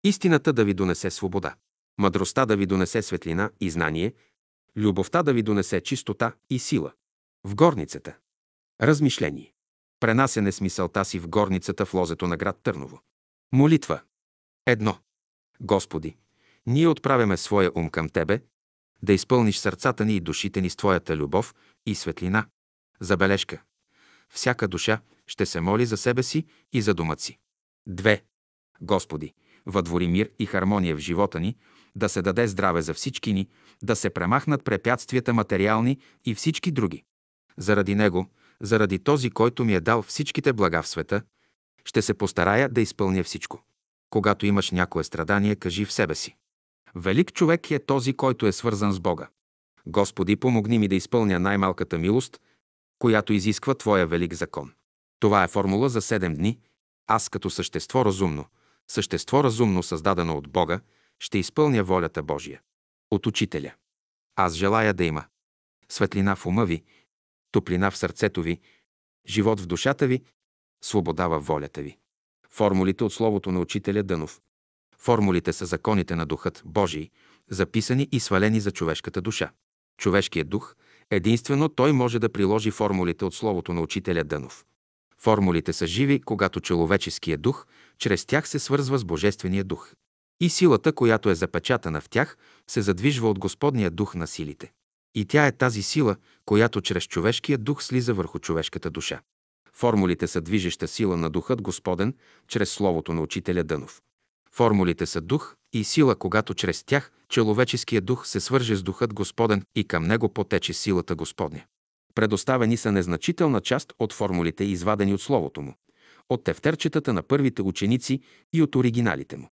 Истината да ви донесе свобода. Мъдростта да ви донесе светлина и знание. Любовта да ви донесе чистота и сила. В горницата. Размишление. Пренасене с мисълта си в горницата в лозето на град Търново. Молитва. Едно. Господи, ние отправяме своя ум към Тебе, да изпълниш сърцата ни и душите ни с Твоята любов и светлина. Забележка. Всяка душа ще се моли за себе си и за домът си. Две. Господи, въдвори мир и хармония в живота ни, да се даде здраве за всички ни, да се премахнат препятствията материални и всички други. Заради Него, заради този, който ми е дал всичките блага в света, ще се постарая да изпълня всичко. Когато имаш някое страдание, кажи в себе си. Велик човек е този, който е свързан с Бога. Господи, помогни ми да изпълня най-малката милост, която изисква Твоя велик закон. Това е формула за седем дни. Аз като същество разумно, същество разумно създадено от Бога, ще изпълня волята Божия. От Учителя. Аз желая да има светлина в ума ви, топлина в сърцето ви, живот в душата ви, свобода във волята ви. Формулите от Словото на Учителя Дънов. Формулите са законите на Духът Божий, записани и свалени за човешката душа. Човешкият дух, единствено той може да приложи формулите от Словото на Учителя Дънов. Формулите са живи, когато човеческият дух чрез тях се свързва с Божествения дух. И силата, която е запечатана в тях, се задвижва от Господния дух на силите. И тя е тази сила, която чрез човешкия дух слиза върху човешката душа. Формулите са движеща сила на Духът Господен чрез Словото на учителя Дънов. Формулите са дух и сила, когато чрез тях человеческия дух се свърже с Духът Господен и към него потече силата Господня. Предоставени са незначителна част от формулите, извадени от Словото му, от тефтерчетата на първите ученици и от оригиналите му.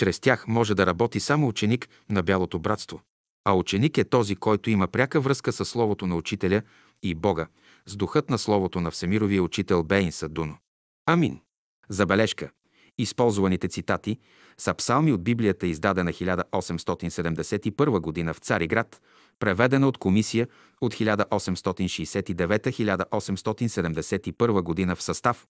Чрез тях може да работи само ученик на Бялото братство. А ученик е този, който има пряка връзка с Словото на Учителя и Бога, с духът на Словото на Всемировия учител Бейн Садуно. Амин. Забележка. Използваните цитати са псалми от Библията, издадена 1871 г. в Цариград, преведена от комисия от 1869-1871 г. в състав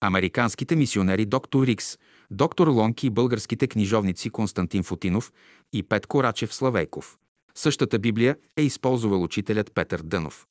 Американските мисионери доктор Рикс, доктор Лонки и българските книжовници Константин Футинов и Петко Рачев Славейков. Същата Библия е използвал учителят Петър Дънов.